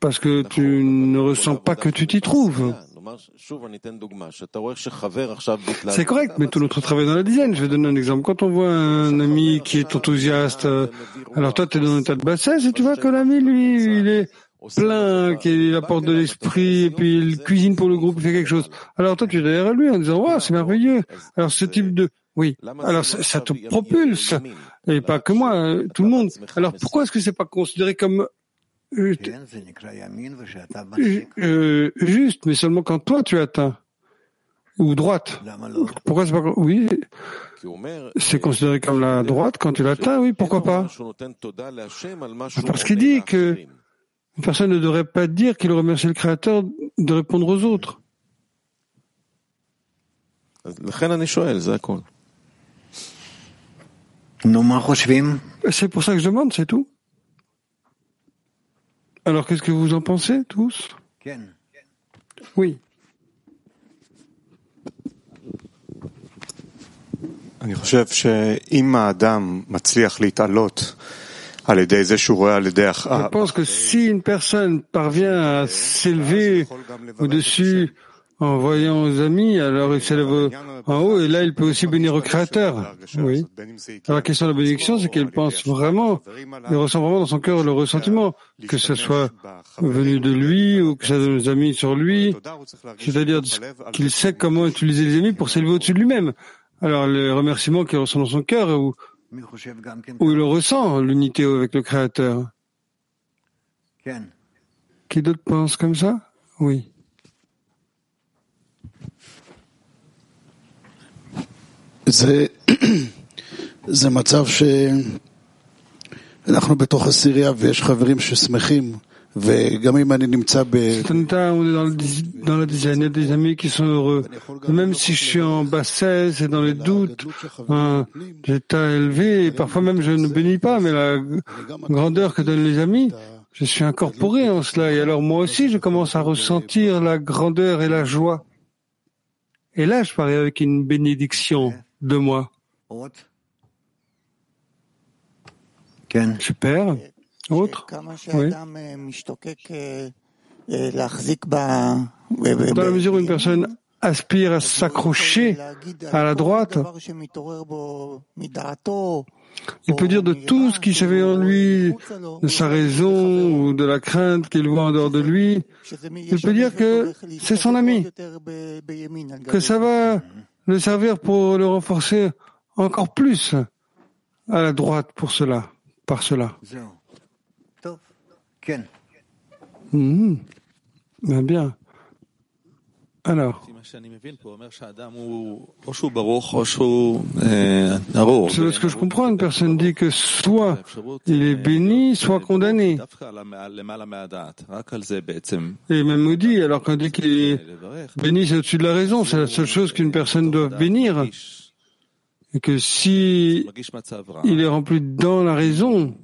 Parce que tu ne ressens pas que tu t'y trouves. C'est correct, mais tout notre travail dans la dizaine. Je vais donner un exemple. Quand on voit un ami qui est enthousiaste, alors toi tu es dans un état de bassesse et tu vois que l'ami, lui, il est plein, qu'il apporte de l'esprit, et puis il cuisine pour le groupe, il fait quelque chose. Alors toi tu es derrière lui en disant, wow, c'est merveilleux. Alors ce type de, oui. Alors ça, te propulse, et pas que moi, euh, tout le monde. Alors pourquoi est-ce que c'est pas considéré comme euh, euh, juste, mais seulement quand toi tu atteins ou droite. Pourquoi c'est pas oui. C'est considéré comme la droite quand tu l'atteins, oui, pourquoi pas. Parce qu'il dit que une personne ne devrait pas dire qu'il remercie le Créateur de répondre aux autres. C'est pour ça que je demande, c'est tout. Alors qu'est-ce que vous en pensez tous? Oui. Je pense que si une personne parvient à s'élever au-dessus en voyant aux amis, alors il s'élève en haut et là il peut aussi bénir au Créateur. Oui. Alors la question de la bénédiction, c'est qu'il pense vraiment, il ressent vraiment dans son cœur le ressentiment, que ce soit venu de lui ou que ça donne aux amis sur lui, c'est-à-dire qu'il sait comment utiliser les amis pour s'élever au-dessus de lui-même. Alors le remerciement qu'il ressent dans son cœur où, où il ressent, l'unité avec le Créateur. Qui d'autre pense comme ça? Oui. זה, זה מצב שאנחנו בתוך הסירייה ויש חברים ששמחים וגם אם אני נמצא ב... dans la dizaine, il y a des amis qui sont heureux. Même si je suis en bassesse et dans les doutes, un état élevé, et parfois même je ne bénis pas, mais la grandeur que donnent les amis, je suis incorporé en cela. Et alors moi aussi, je commence à ressentir la grandeur et la joie. Et là, je parie avec une bénédiction de moi. Super. Autre? oui. Dans la mesure où une personne aspire à s'accrocher à la droite, il peut dire de tout ce qu'il savait en lui, de sa raison ou de la crainte qu'il voit en dehors de lui, il peut dire que c'est son ami, que ça va le servir pour le renforcer encore plus à la droite pour cela, par cela. Mmh. Bien. Alors. Ce que je comprends, une personne dit que soit il est béni, soit condamné. Et même dit, alors qu'on dit qu'il est béni, c'est au-dessus de la raison, c'est la seule chose qu'une personne doit bénir. Et que si il est rempli dans la raison,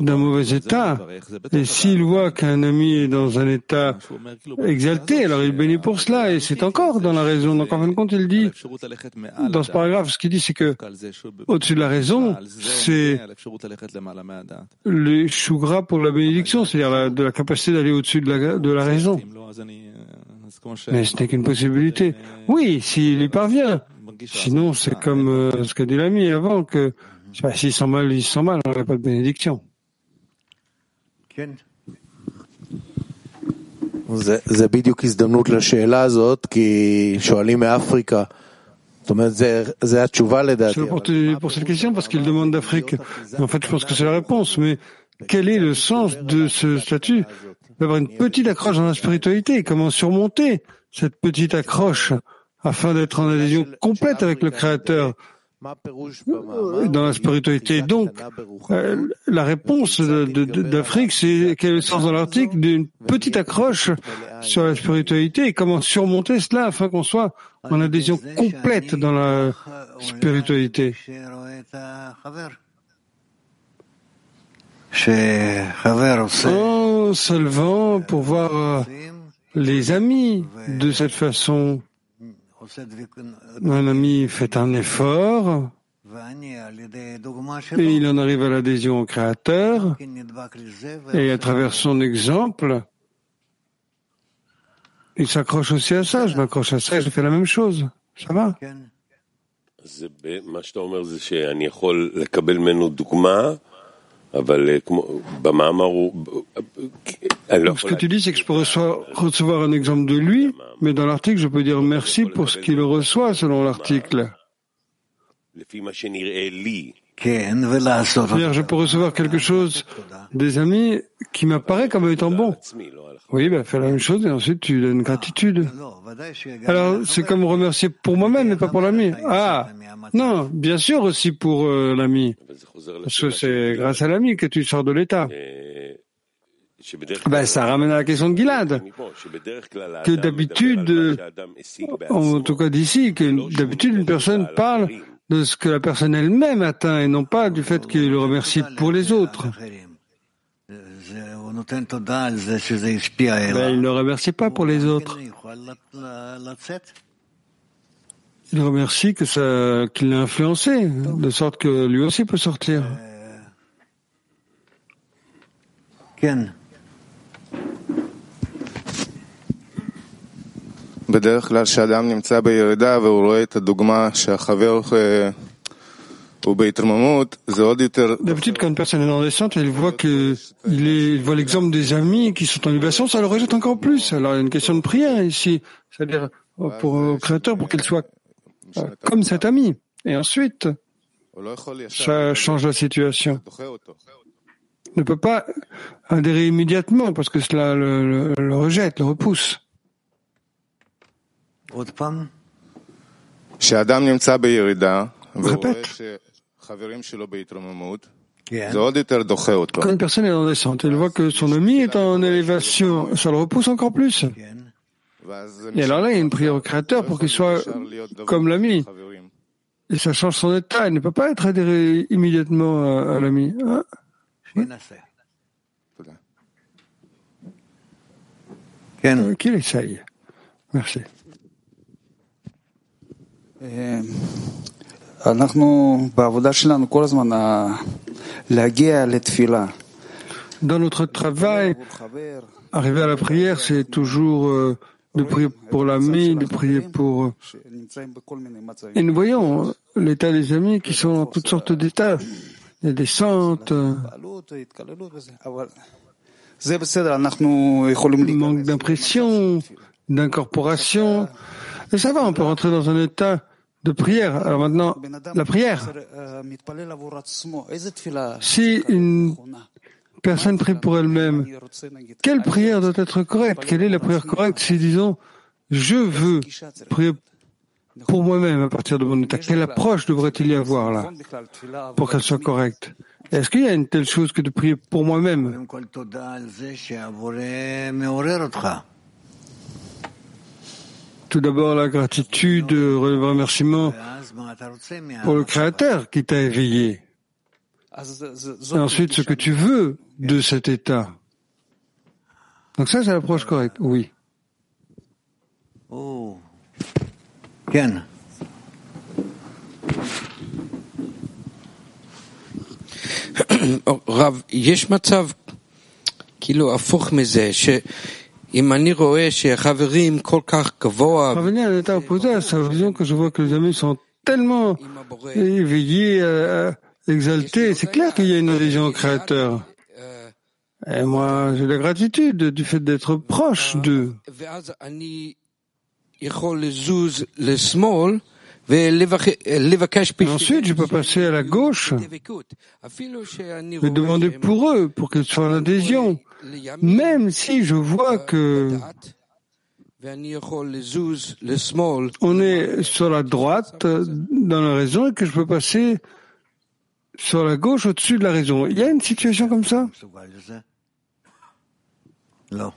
d'un mauvais état. Et s'il voit qu'un ami est dans un état exalté, alors il bénit pour cela, et c'est encore dans la raison. Donc en fin de compte, il dit, dans ce paragraphe, ce qu'il dit, c'est que au-dessus de la raison, c'est le shugra pour la bénédiction, c'est-à-dire de la capacité d'aller au-dessus de la, de la raison. Mais ce n'est qu'une possibilité. Oui, s'il y parvient. Sinon, c'est comme euh, ce qu'a dit l'ami avant, que s'ils sont mal, ils sont mal, on n'a pas de bénédiction. זה בדיוק הזדמנות לשאלה הזאת, כי שואלים מאפריקה. זאת אומרת, זה התשובה לדעתי. pour cette question, parce qu'il demande d'Afrique. En fait, je pense que c'est la réponse, mais quel est le sens de ce statut D'avoir une petite accroche dans la spiritualité, comment surmonter cette petite accroche afin d'être en adhésion complète avec le Créateur Dans la spiritualité. Donc, euh, la réponse d'Afrique, c'est quel est le sens dans l'article d'une petite accroche sur la spiritualité et comment surmonter cela afin qu'on soit en adhésion complète dans la spiritualité. En se levant pour voir les amis de cette façon, un ami fait un effort et il en arrive à l'adhésion au Créateur et à travers son exemple, il s'accroche aussi à ça. Je m'accroche à ça je fais la même chose. Ça va alors, ce que tu dis, c'est que je peux recevoir, un exemple de lui, mais dans l'article, je peux dire merci pour ce qu'il reçoit, selon l'article. Hier je peux recevoir quelque chose des amis qui m'apparaît comme étant bon, oui, ben, fais la même chose et ensuite tu donnes gratitude. Alors, c'est comme remercier pour moi-même mais pas pour l'ami. Ah, non, bien sûr aussi pour euh, l'ami. Parce que c'est grâce à l'ami que tu sors de l'état. Ben, ça ramène à la question de Gilad. Que d'habitude, euh, en tout cas d'ici, que d'habitude une personne parle de ce que la personne elle-même atteint et non pas du fait qu'il remercie pour les autres. Ben, il ne remercie pas pour les autres. Il remercie que ça, qu'il l'a influencé, de sorte que lui aussi peut sortir. בדרך כלל כשאדם נמצא בירידה והוא רואה את הדוגמה שהחבר D'habitude, quand une personne est dans descente, elle voit que il, voit l'exemple des amis qui sont en libération, ça le rejette encore plus. Alors, il y a une question de prière ici, c'est-à-dire oh, pour au Créateur, pour qu'elle soit euh, comme cet ami. Et ensuite, ça change la situation. Il ne peut pas adhérer immédiatement parce que cela le, rejette, le repousse. Je Répète. Quand une personne est en descente, elle voit que son ami est en élévation, ça le repousse encore plus. Et alors là, il y a une prière au Créateur pour qu'il soit comme l'ami. Et ça change son état. Il ne peut pas être adhéré immédiatement à, l'ami. Ah. Euh, qu'il essaye. Merci. Dans notre travail, arriver à la prière, c'est toujours euh, de prier pour l'ami, de prier pour... Euh, et nous voyons euh, l'état des amis qui sont dans toutes sortes d'états. Il y a des descentes, manque d'impression, d'incorporation. Et ça va, on peut rentrer dans un état de prière. Alors maintenant, la prière. Si une personne prie pour elle-même, quelle prière doit être correcte? Quelle est la prière correcte si, disons, je veux prier pour moi-même à partir de mon état? Quelle approche devrait-il y avoir là pour qu'elle soit correcte? Est-ce qu'il y a une telle chose que de prier pour moi-même? Tout d'abord, la gratitude, le remerciement pour le Créateur qui t'a éveillé. Et ensuite, ce que tu veux de cet état. Donc ça, c'est l'approche correcte, oui. Oh. Ken. (coughs) Rav, Revenir à l'état opposé à sa vision que je vois que les amis sont tellement éveillés, euh, euh, exaltés, c'est clair qu'il y a une religion au Créateur. Et moi, j'ai la gratitude du fait d'être proche d'eux. Et ensuite, je peux passer à la gauche et demander pour eux, pour qu'ils soient en adhésion, même si je vois que on est sur la droite euh, dans la raison et que je peux passer sur la gauche au-dessus de la raison. Il y a une situation comme ça? Non.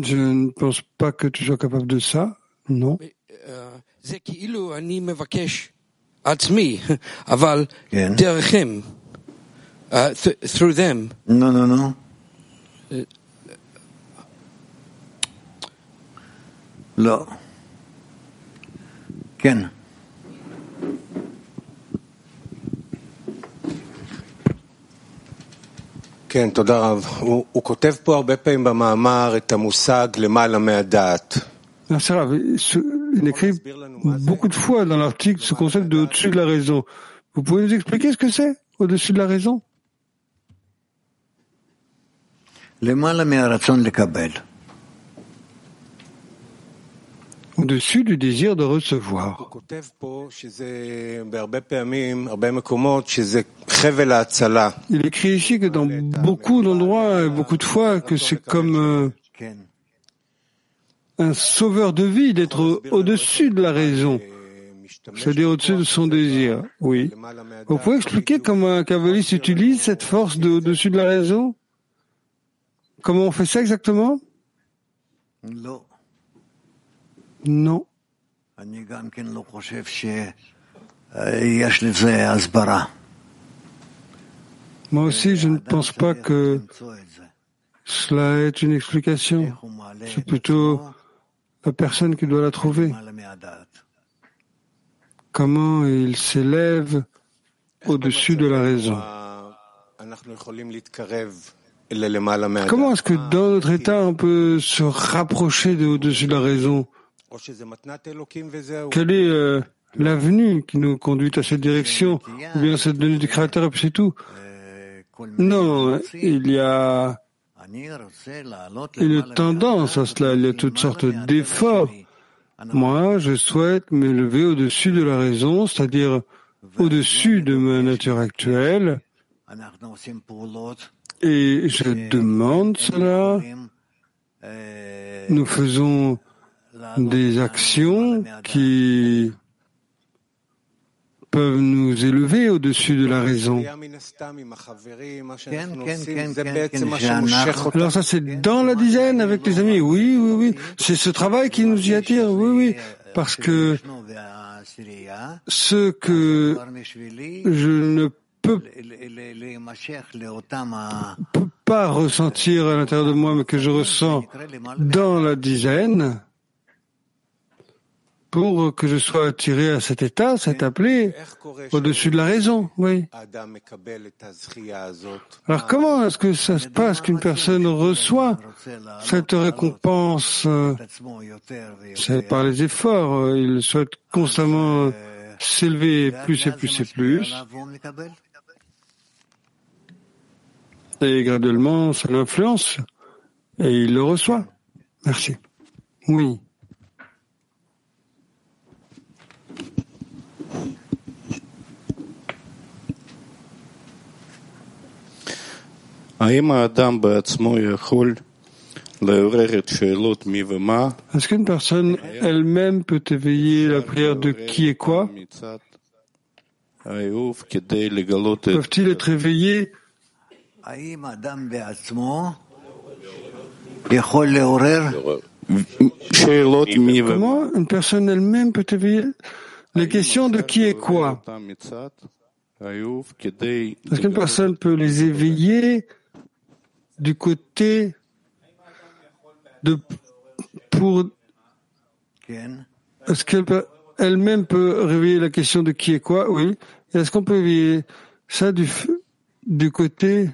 Je ne pense pas que tu sois capable de ça. Non. (laughs) uh, th- through them. נו, נו, נו. לא. כן. כן, תודה רב. הוא, הוא כותב פה הרבה פעמים במאמר את המושג למעלה מהדעת. Merci, Rav. Ce- Il écrit beaucoup de fois dans l'article ce concept de au-dessus de la raison. Vous pouvez nous expliquer ce que c'est au-dessus de la raison au-dessus du désir de recevoir. Il écrit ici que dans beaucoup d'endroits et beaucoup de fois que c'est comme euh, un sauveur de vie d'être au-dessus de la raison, c'est-à-dire au-dessus de son désir. Oui. Vous pouvez expliquer comment un kabbaliste utilise cette force de au-dessus de la raison? Comment on fait ça exactement? Non. Non. Moi aussi, je ne pense pas que cela est une explication. C'est plutôt la personne qui doit la trouver. Comment il s'élève au-dessus de la raison? Comment est-ce que dans notre état, on peut se rapprocher de au-dessus de la raison? Quelle est euh, l'avenue qui nous conduit à cette direction? Ou bien cette donnée du Créateur et puis c'est tout? Non, il y a une tendance à cela, il y a toutes sortes d'efforts. Moi, je souhaite m'élever au-dessus de la raison, c'est-à-dire au-dessus de ma nature actuelle. Et je demande cela. Nous faisons des actions qui peuvent nous élever au-dessus de la raison. Alors ça, c'est dans la dizaine avec les amis. Oui, oui, oui. C'est ce travail qui nous y attire. Oui, oui. Parce que ce que je ne peut, peut pas ressentir à l'intérieur de moi, mais que je ressens dans la dizaine, pour que je sois attiré à cet état, cet appelé, au-dessus de la raison, oui. Alors comment est-ce que ça se passe qu'une personne reçoit cette récompense euh, C'est par les efforts, euh, il souhaite constamment s'élever plus et plus et plus et graduellement ça l'influence et il le reçoit. Merci. Oui. Est-ce qu'une personne elle-même peut éveiller la prière de qui et quoi? Peuvent-ils être éveillés? Comment une personne elle-même peut éveiller les questions de qui est quoi Est-ce qu'une personne peut les éveiller du côté de pour est-ce qu'elle peut, elle-même peut réveiller la question de qui est quoi? Oui. Est-ce qu'on peut éveiller ça du du côté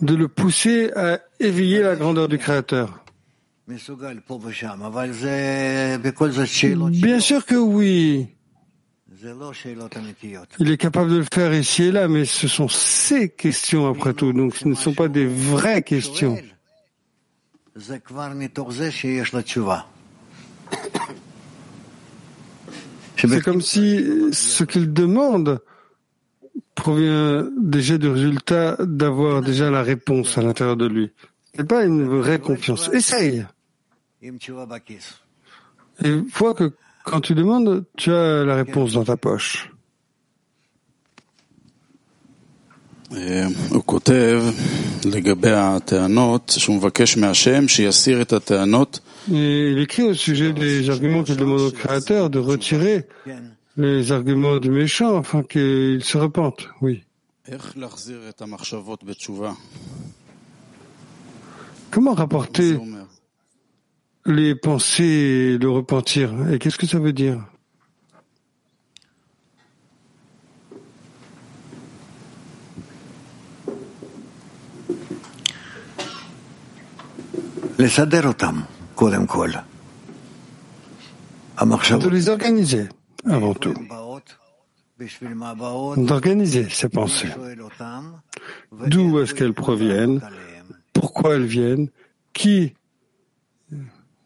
de le pousser à éveiller la grandeur du Créateur. Bien sûr que oui. Il est capable de le faire ici et là, mais ce sont ses questions après tout, donc ce ne sont pas des vraies questions. C'est comme si ce qu'il demande, provient déjà du résultat d'avoir déjà la réponse à l'intérieur de lui. C'est pas une vraie confiance. Essaye. עם תשובה בכיס. Et vois que quand tu demandes, tu as la réponse dans ta poche. אה, הוא כותב לגבי הטענות שהוא מבקש מהשם שיסיר את הטענות Il Et il écrit au sujet des arguments qu'il demande au Créateur de retirer les arguments du méchant afin qu'il se repente. Oui. Comment rapporter les pensées et le repentir? Et qu'est-ce que ça veut dire? De les organiser avant tout. D'organiser ces pensées. D'où est-ce qu'elles proviennent? Pourquoi elles viennent? Qui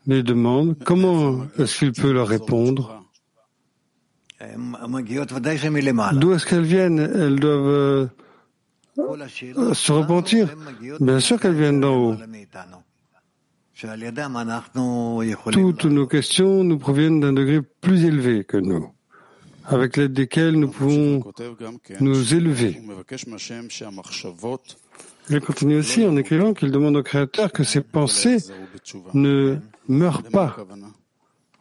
les demande? Comment est-ce qu'il peut leur répondre? D'où est-ce qu'elles viennent? Elles doivent euh, se repentir. Bien sûr qu'elles viennent d'en haut. Toutes nos questions nous proviennent d'un degré plus élevé que nous, avec l'aide desquelles nous pouvons nous élever. Il continue aussi en écrivant qu'il demande au Créateur que ses pensées ne meurent pas.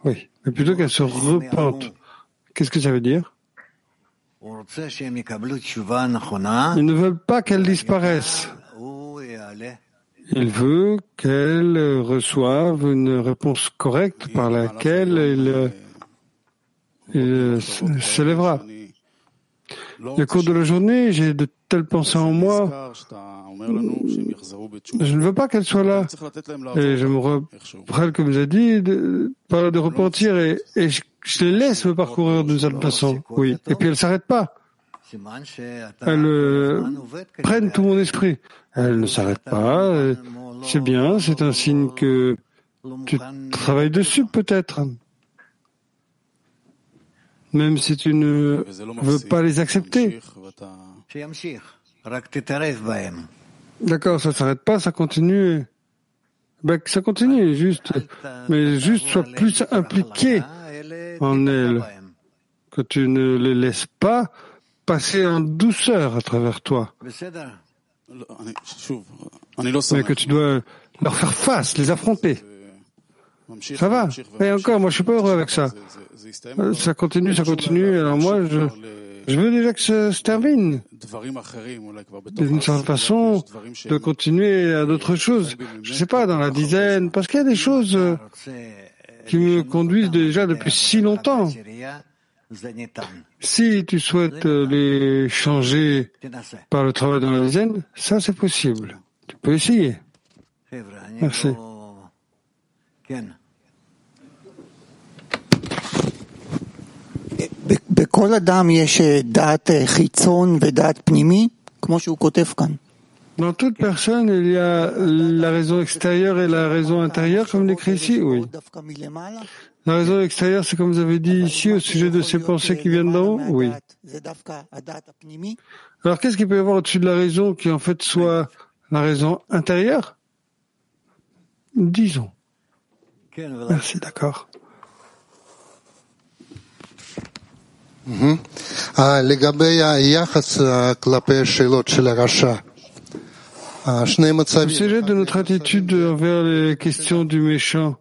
Oui, mais plutôt qu'elles se repentent. Qu'est-ce que ça veut dire? Ils ne veulent pas qu'elles disparaissent. Il veut qu'elle reçoive une réponse correcte par laquelle il, s'élèvera. Le cours de la journée, j'ai de telles pensées en moi. Je ne veux pas qu'elles soient là. Et je me rappelle, comme vous avez dit, de de repentir et, je, les laisse me parcourir d'une certaine façon. Oui. Et puis elles ne s'arrêtent pas. Elles euh, prennent tout mon esprit. Elle ne s'arrête pas. C'est bien, c'est un signe que tu travailles dessus peut-être. Même si tu ne veux pas les accepter. D'accord, ça ne s'arrête pas, ça continue. Ben, ça continue, juste. Mais juste sois plus impliqué en elle. Que tu ne les laisses pas passer en douceur à travers toi mais que tu dois leur faire face, les affronter. Ça va. Et encore, moi, je suis pas heureux avec ça. Ça continue, ça continue. Alors moi, je, je veux déjà que ça se termine. D'une certaine façon, de continuer à d'autres choses. Je sais pas, dans la dizaine, parce qu'il y a des choses euh, qui me conduisent déjà depuis si longtemps. Si tu souhaites les changer par le travail dans la zen, ça c'est possible. Tu peux essayer. Merci. Dans toute personne, il y a la raison extérieure et la raison intérieure, comme l'écrit ici, oui. La raison extérieure, c'est comme vous avez dit ici, au sujet de ces pensées qui viennent d'en haut, oui. Alors, qu'est-ce qu'il peut y avoir au-dessus de la raison qui, en fait, soit la raison intérieure? Disons. Merci, d'accord. Mm-hmm. Ah, au sujet de notre attitude envers les questions du méchant,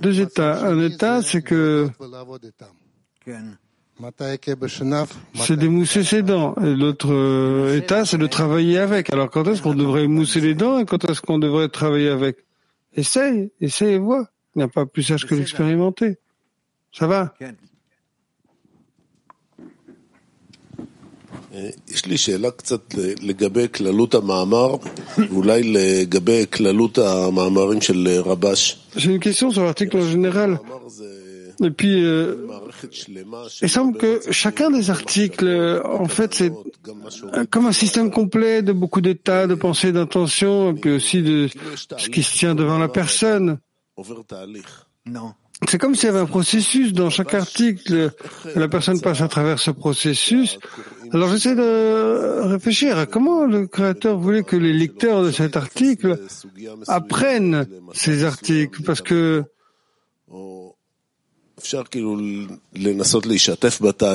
deux états. Un état, c'est que c'est d'émousser ses dents. Et l'autre euh, état, c'est de travailler avec. Alors quand est-ce qu'on devrait mousser les dents et quand est-ce qu'on devrait travailler avec? Essaye, essaye et vois. Il n'y a pas plus sage que l'expérimenter. Ça va? יש לי שאלה קצת לגבי כללות המאמר, ואולי לגבי כללות המאמרים של רבש. J'ai une question sur l'article en général. Et puis, euh, il semble que chacun des articles, en fait, c'est comme un système complet de beaucoup d'états, de pensées, d'intentions, et puis aussi de ce qui se tient devant la personne. Non. C'est comme s'il y avait un processus dans chaque article, la personne passe à travers ce processus. Alors j'essaie de réfléchir à comment le créateur voulait que les lecteurs de cet article apprennent ces articles, parce que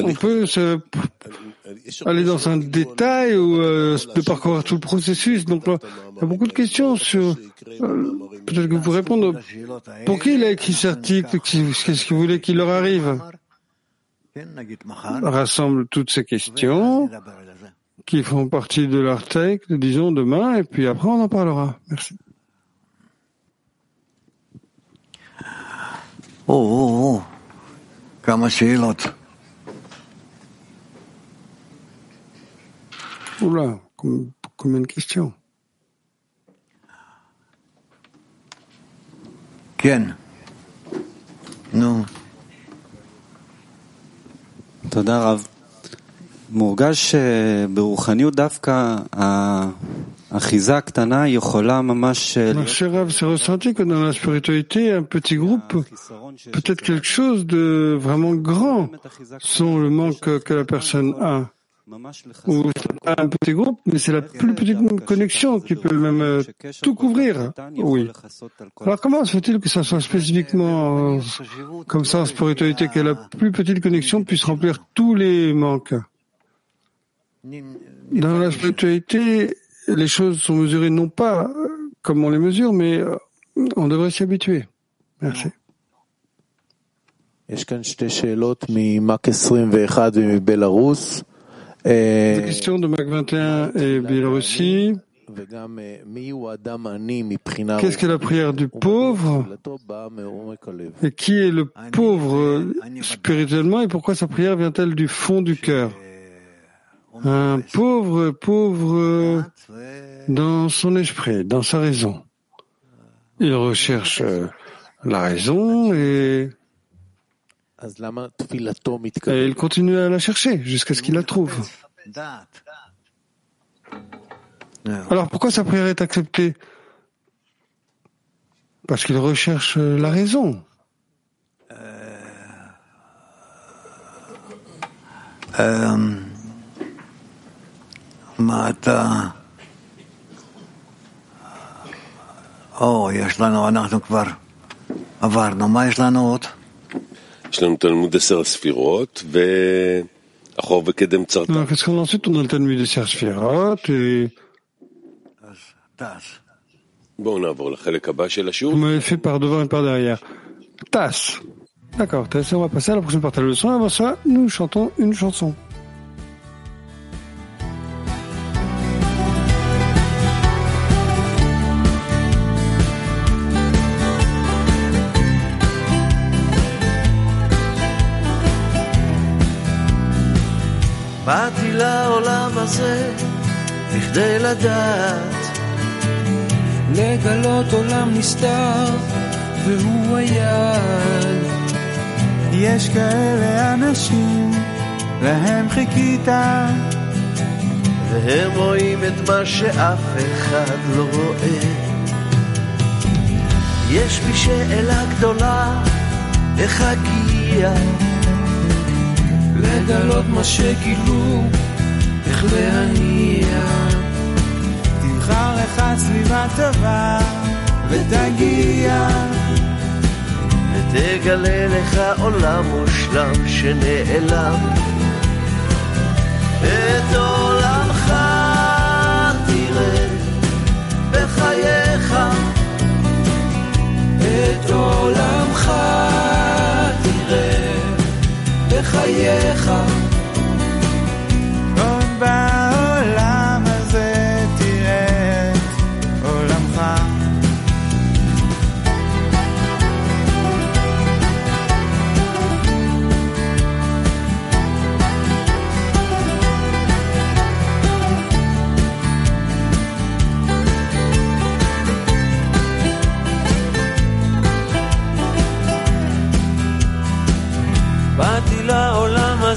on peut se... aller dans un détail ou euh, de parcourir tout le processus. Donc il y a beaucoup de questions sur. Euh, peut-être que vous pouvez répondre. Pour qui il a écrit cet article? Qu'est-ce qu'il voulait qu'il leur arrive? Rassemble toutes ces questions qui font partie de l'article, disons demain, et puis après on en parlera. Merci. Oh, oh, oh. Oula, com- combien de questions כן. נו. תודה רב. מורגש שברוחניות דווקא האחיזה הקטנה יכולה ממש Ma להיות chère Rav, c'est ressenti que dans la spiritualité, un petit groupe peut être quelque chose de vraiment grand sans le manque que la personne a. Ou c'est un petit groupe, mais c'est la plus petite connexion qui peut même euh, tout couvrir. Oui. Alors comment se fait-il que ça soit spécifiquement euh, comme ça en spiritualité, que la plus petite connexion puisse remplir tous les manques? Dans la spiritualité, les choses sont mesurées non pas euh, comme on les mesure, mais on devrait s'y habituer. Merci. Des questions de Mac 21 et euh, Biélorussie. Qu'est-ce que la prière du pauvre? Et qui est le pauvre euh, spirituellement et pourquoi sa prière vient-elle du fond du cœur? Un pauvre, pauvre dans son esprit, dans sa raison. Il recherche euh, la raison et et מתקבלת? il continue à la chercher jusqu'à ce qu'il la trouve. Alors pourquoi sa prière est acceptée Parce qu'il recherche euh, la raison. אמ, מה אתה... או, יש לנו, אנחנו כבר עברנו. מה יש לנו עוד? Qu'est-ce qu'on ensuite dans le Talmud de Serspirot et... Vous m'avez fait par devant et par derrière. Tasse. D'accord, Tasse, on va passer à la prochaine partie de la leçon. Avant ça, nous chantons une chanson. הזה בכדי לדעת, לגלות עולם נסתר והוא היעד. יש כאלה אנשים, להם חיכית, והם רואים את מה שאף אחד לא רואה. יש בי שאלה גדולה, איך אגיע לגלות מה שגילו, איך להניע. תבחר לך סביבה טובה, ותגיע. ותגלה לך עולם מושלם שנעלם. את עולמך תראה בחייך, את עולמך תראה בחייך.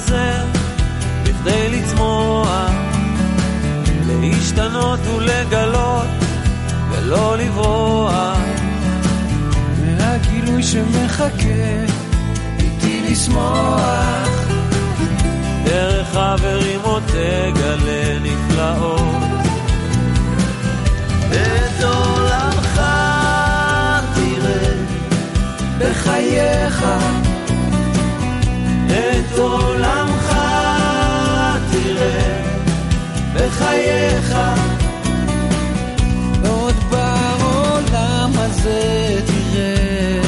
הזה בכדי לצמוח, להשתנות ולגלות ולא לברוח. מהגילוי שמחכה איתי לשמוח, דרך חברים עוד תגלה נפלאות. את עולמך תראה בחייך את עולמך תראה בחייך. עוד בעולם הזה תראה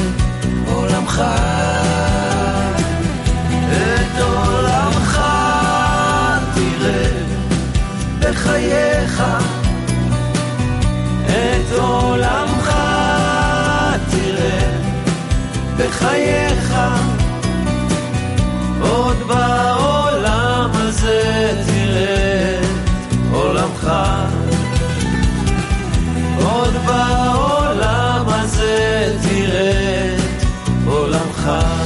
עולמך. את עולמך תראה בחייך. את עולמך תראה בחייך מחר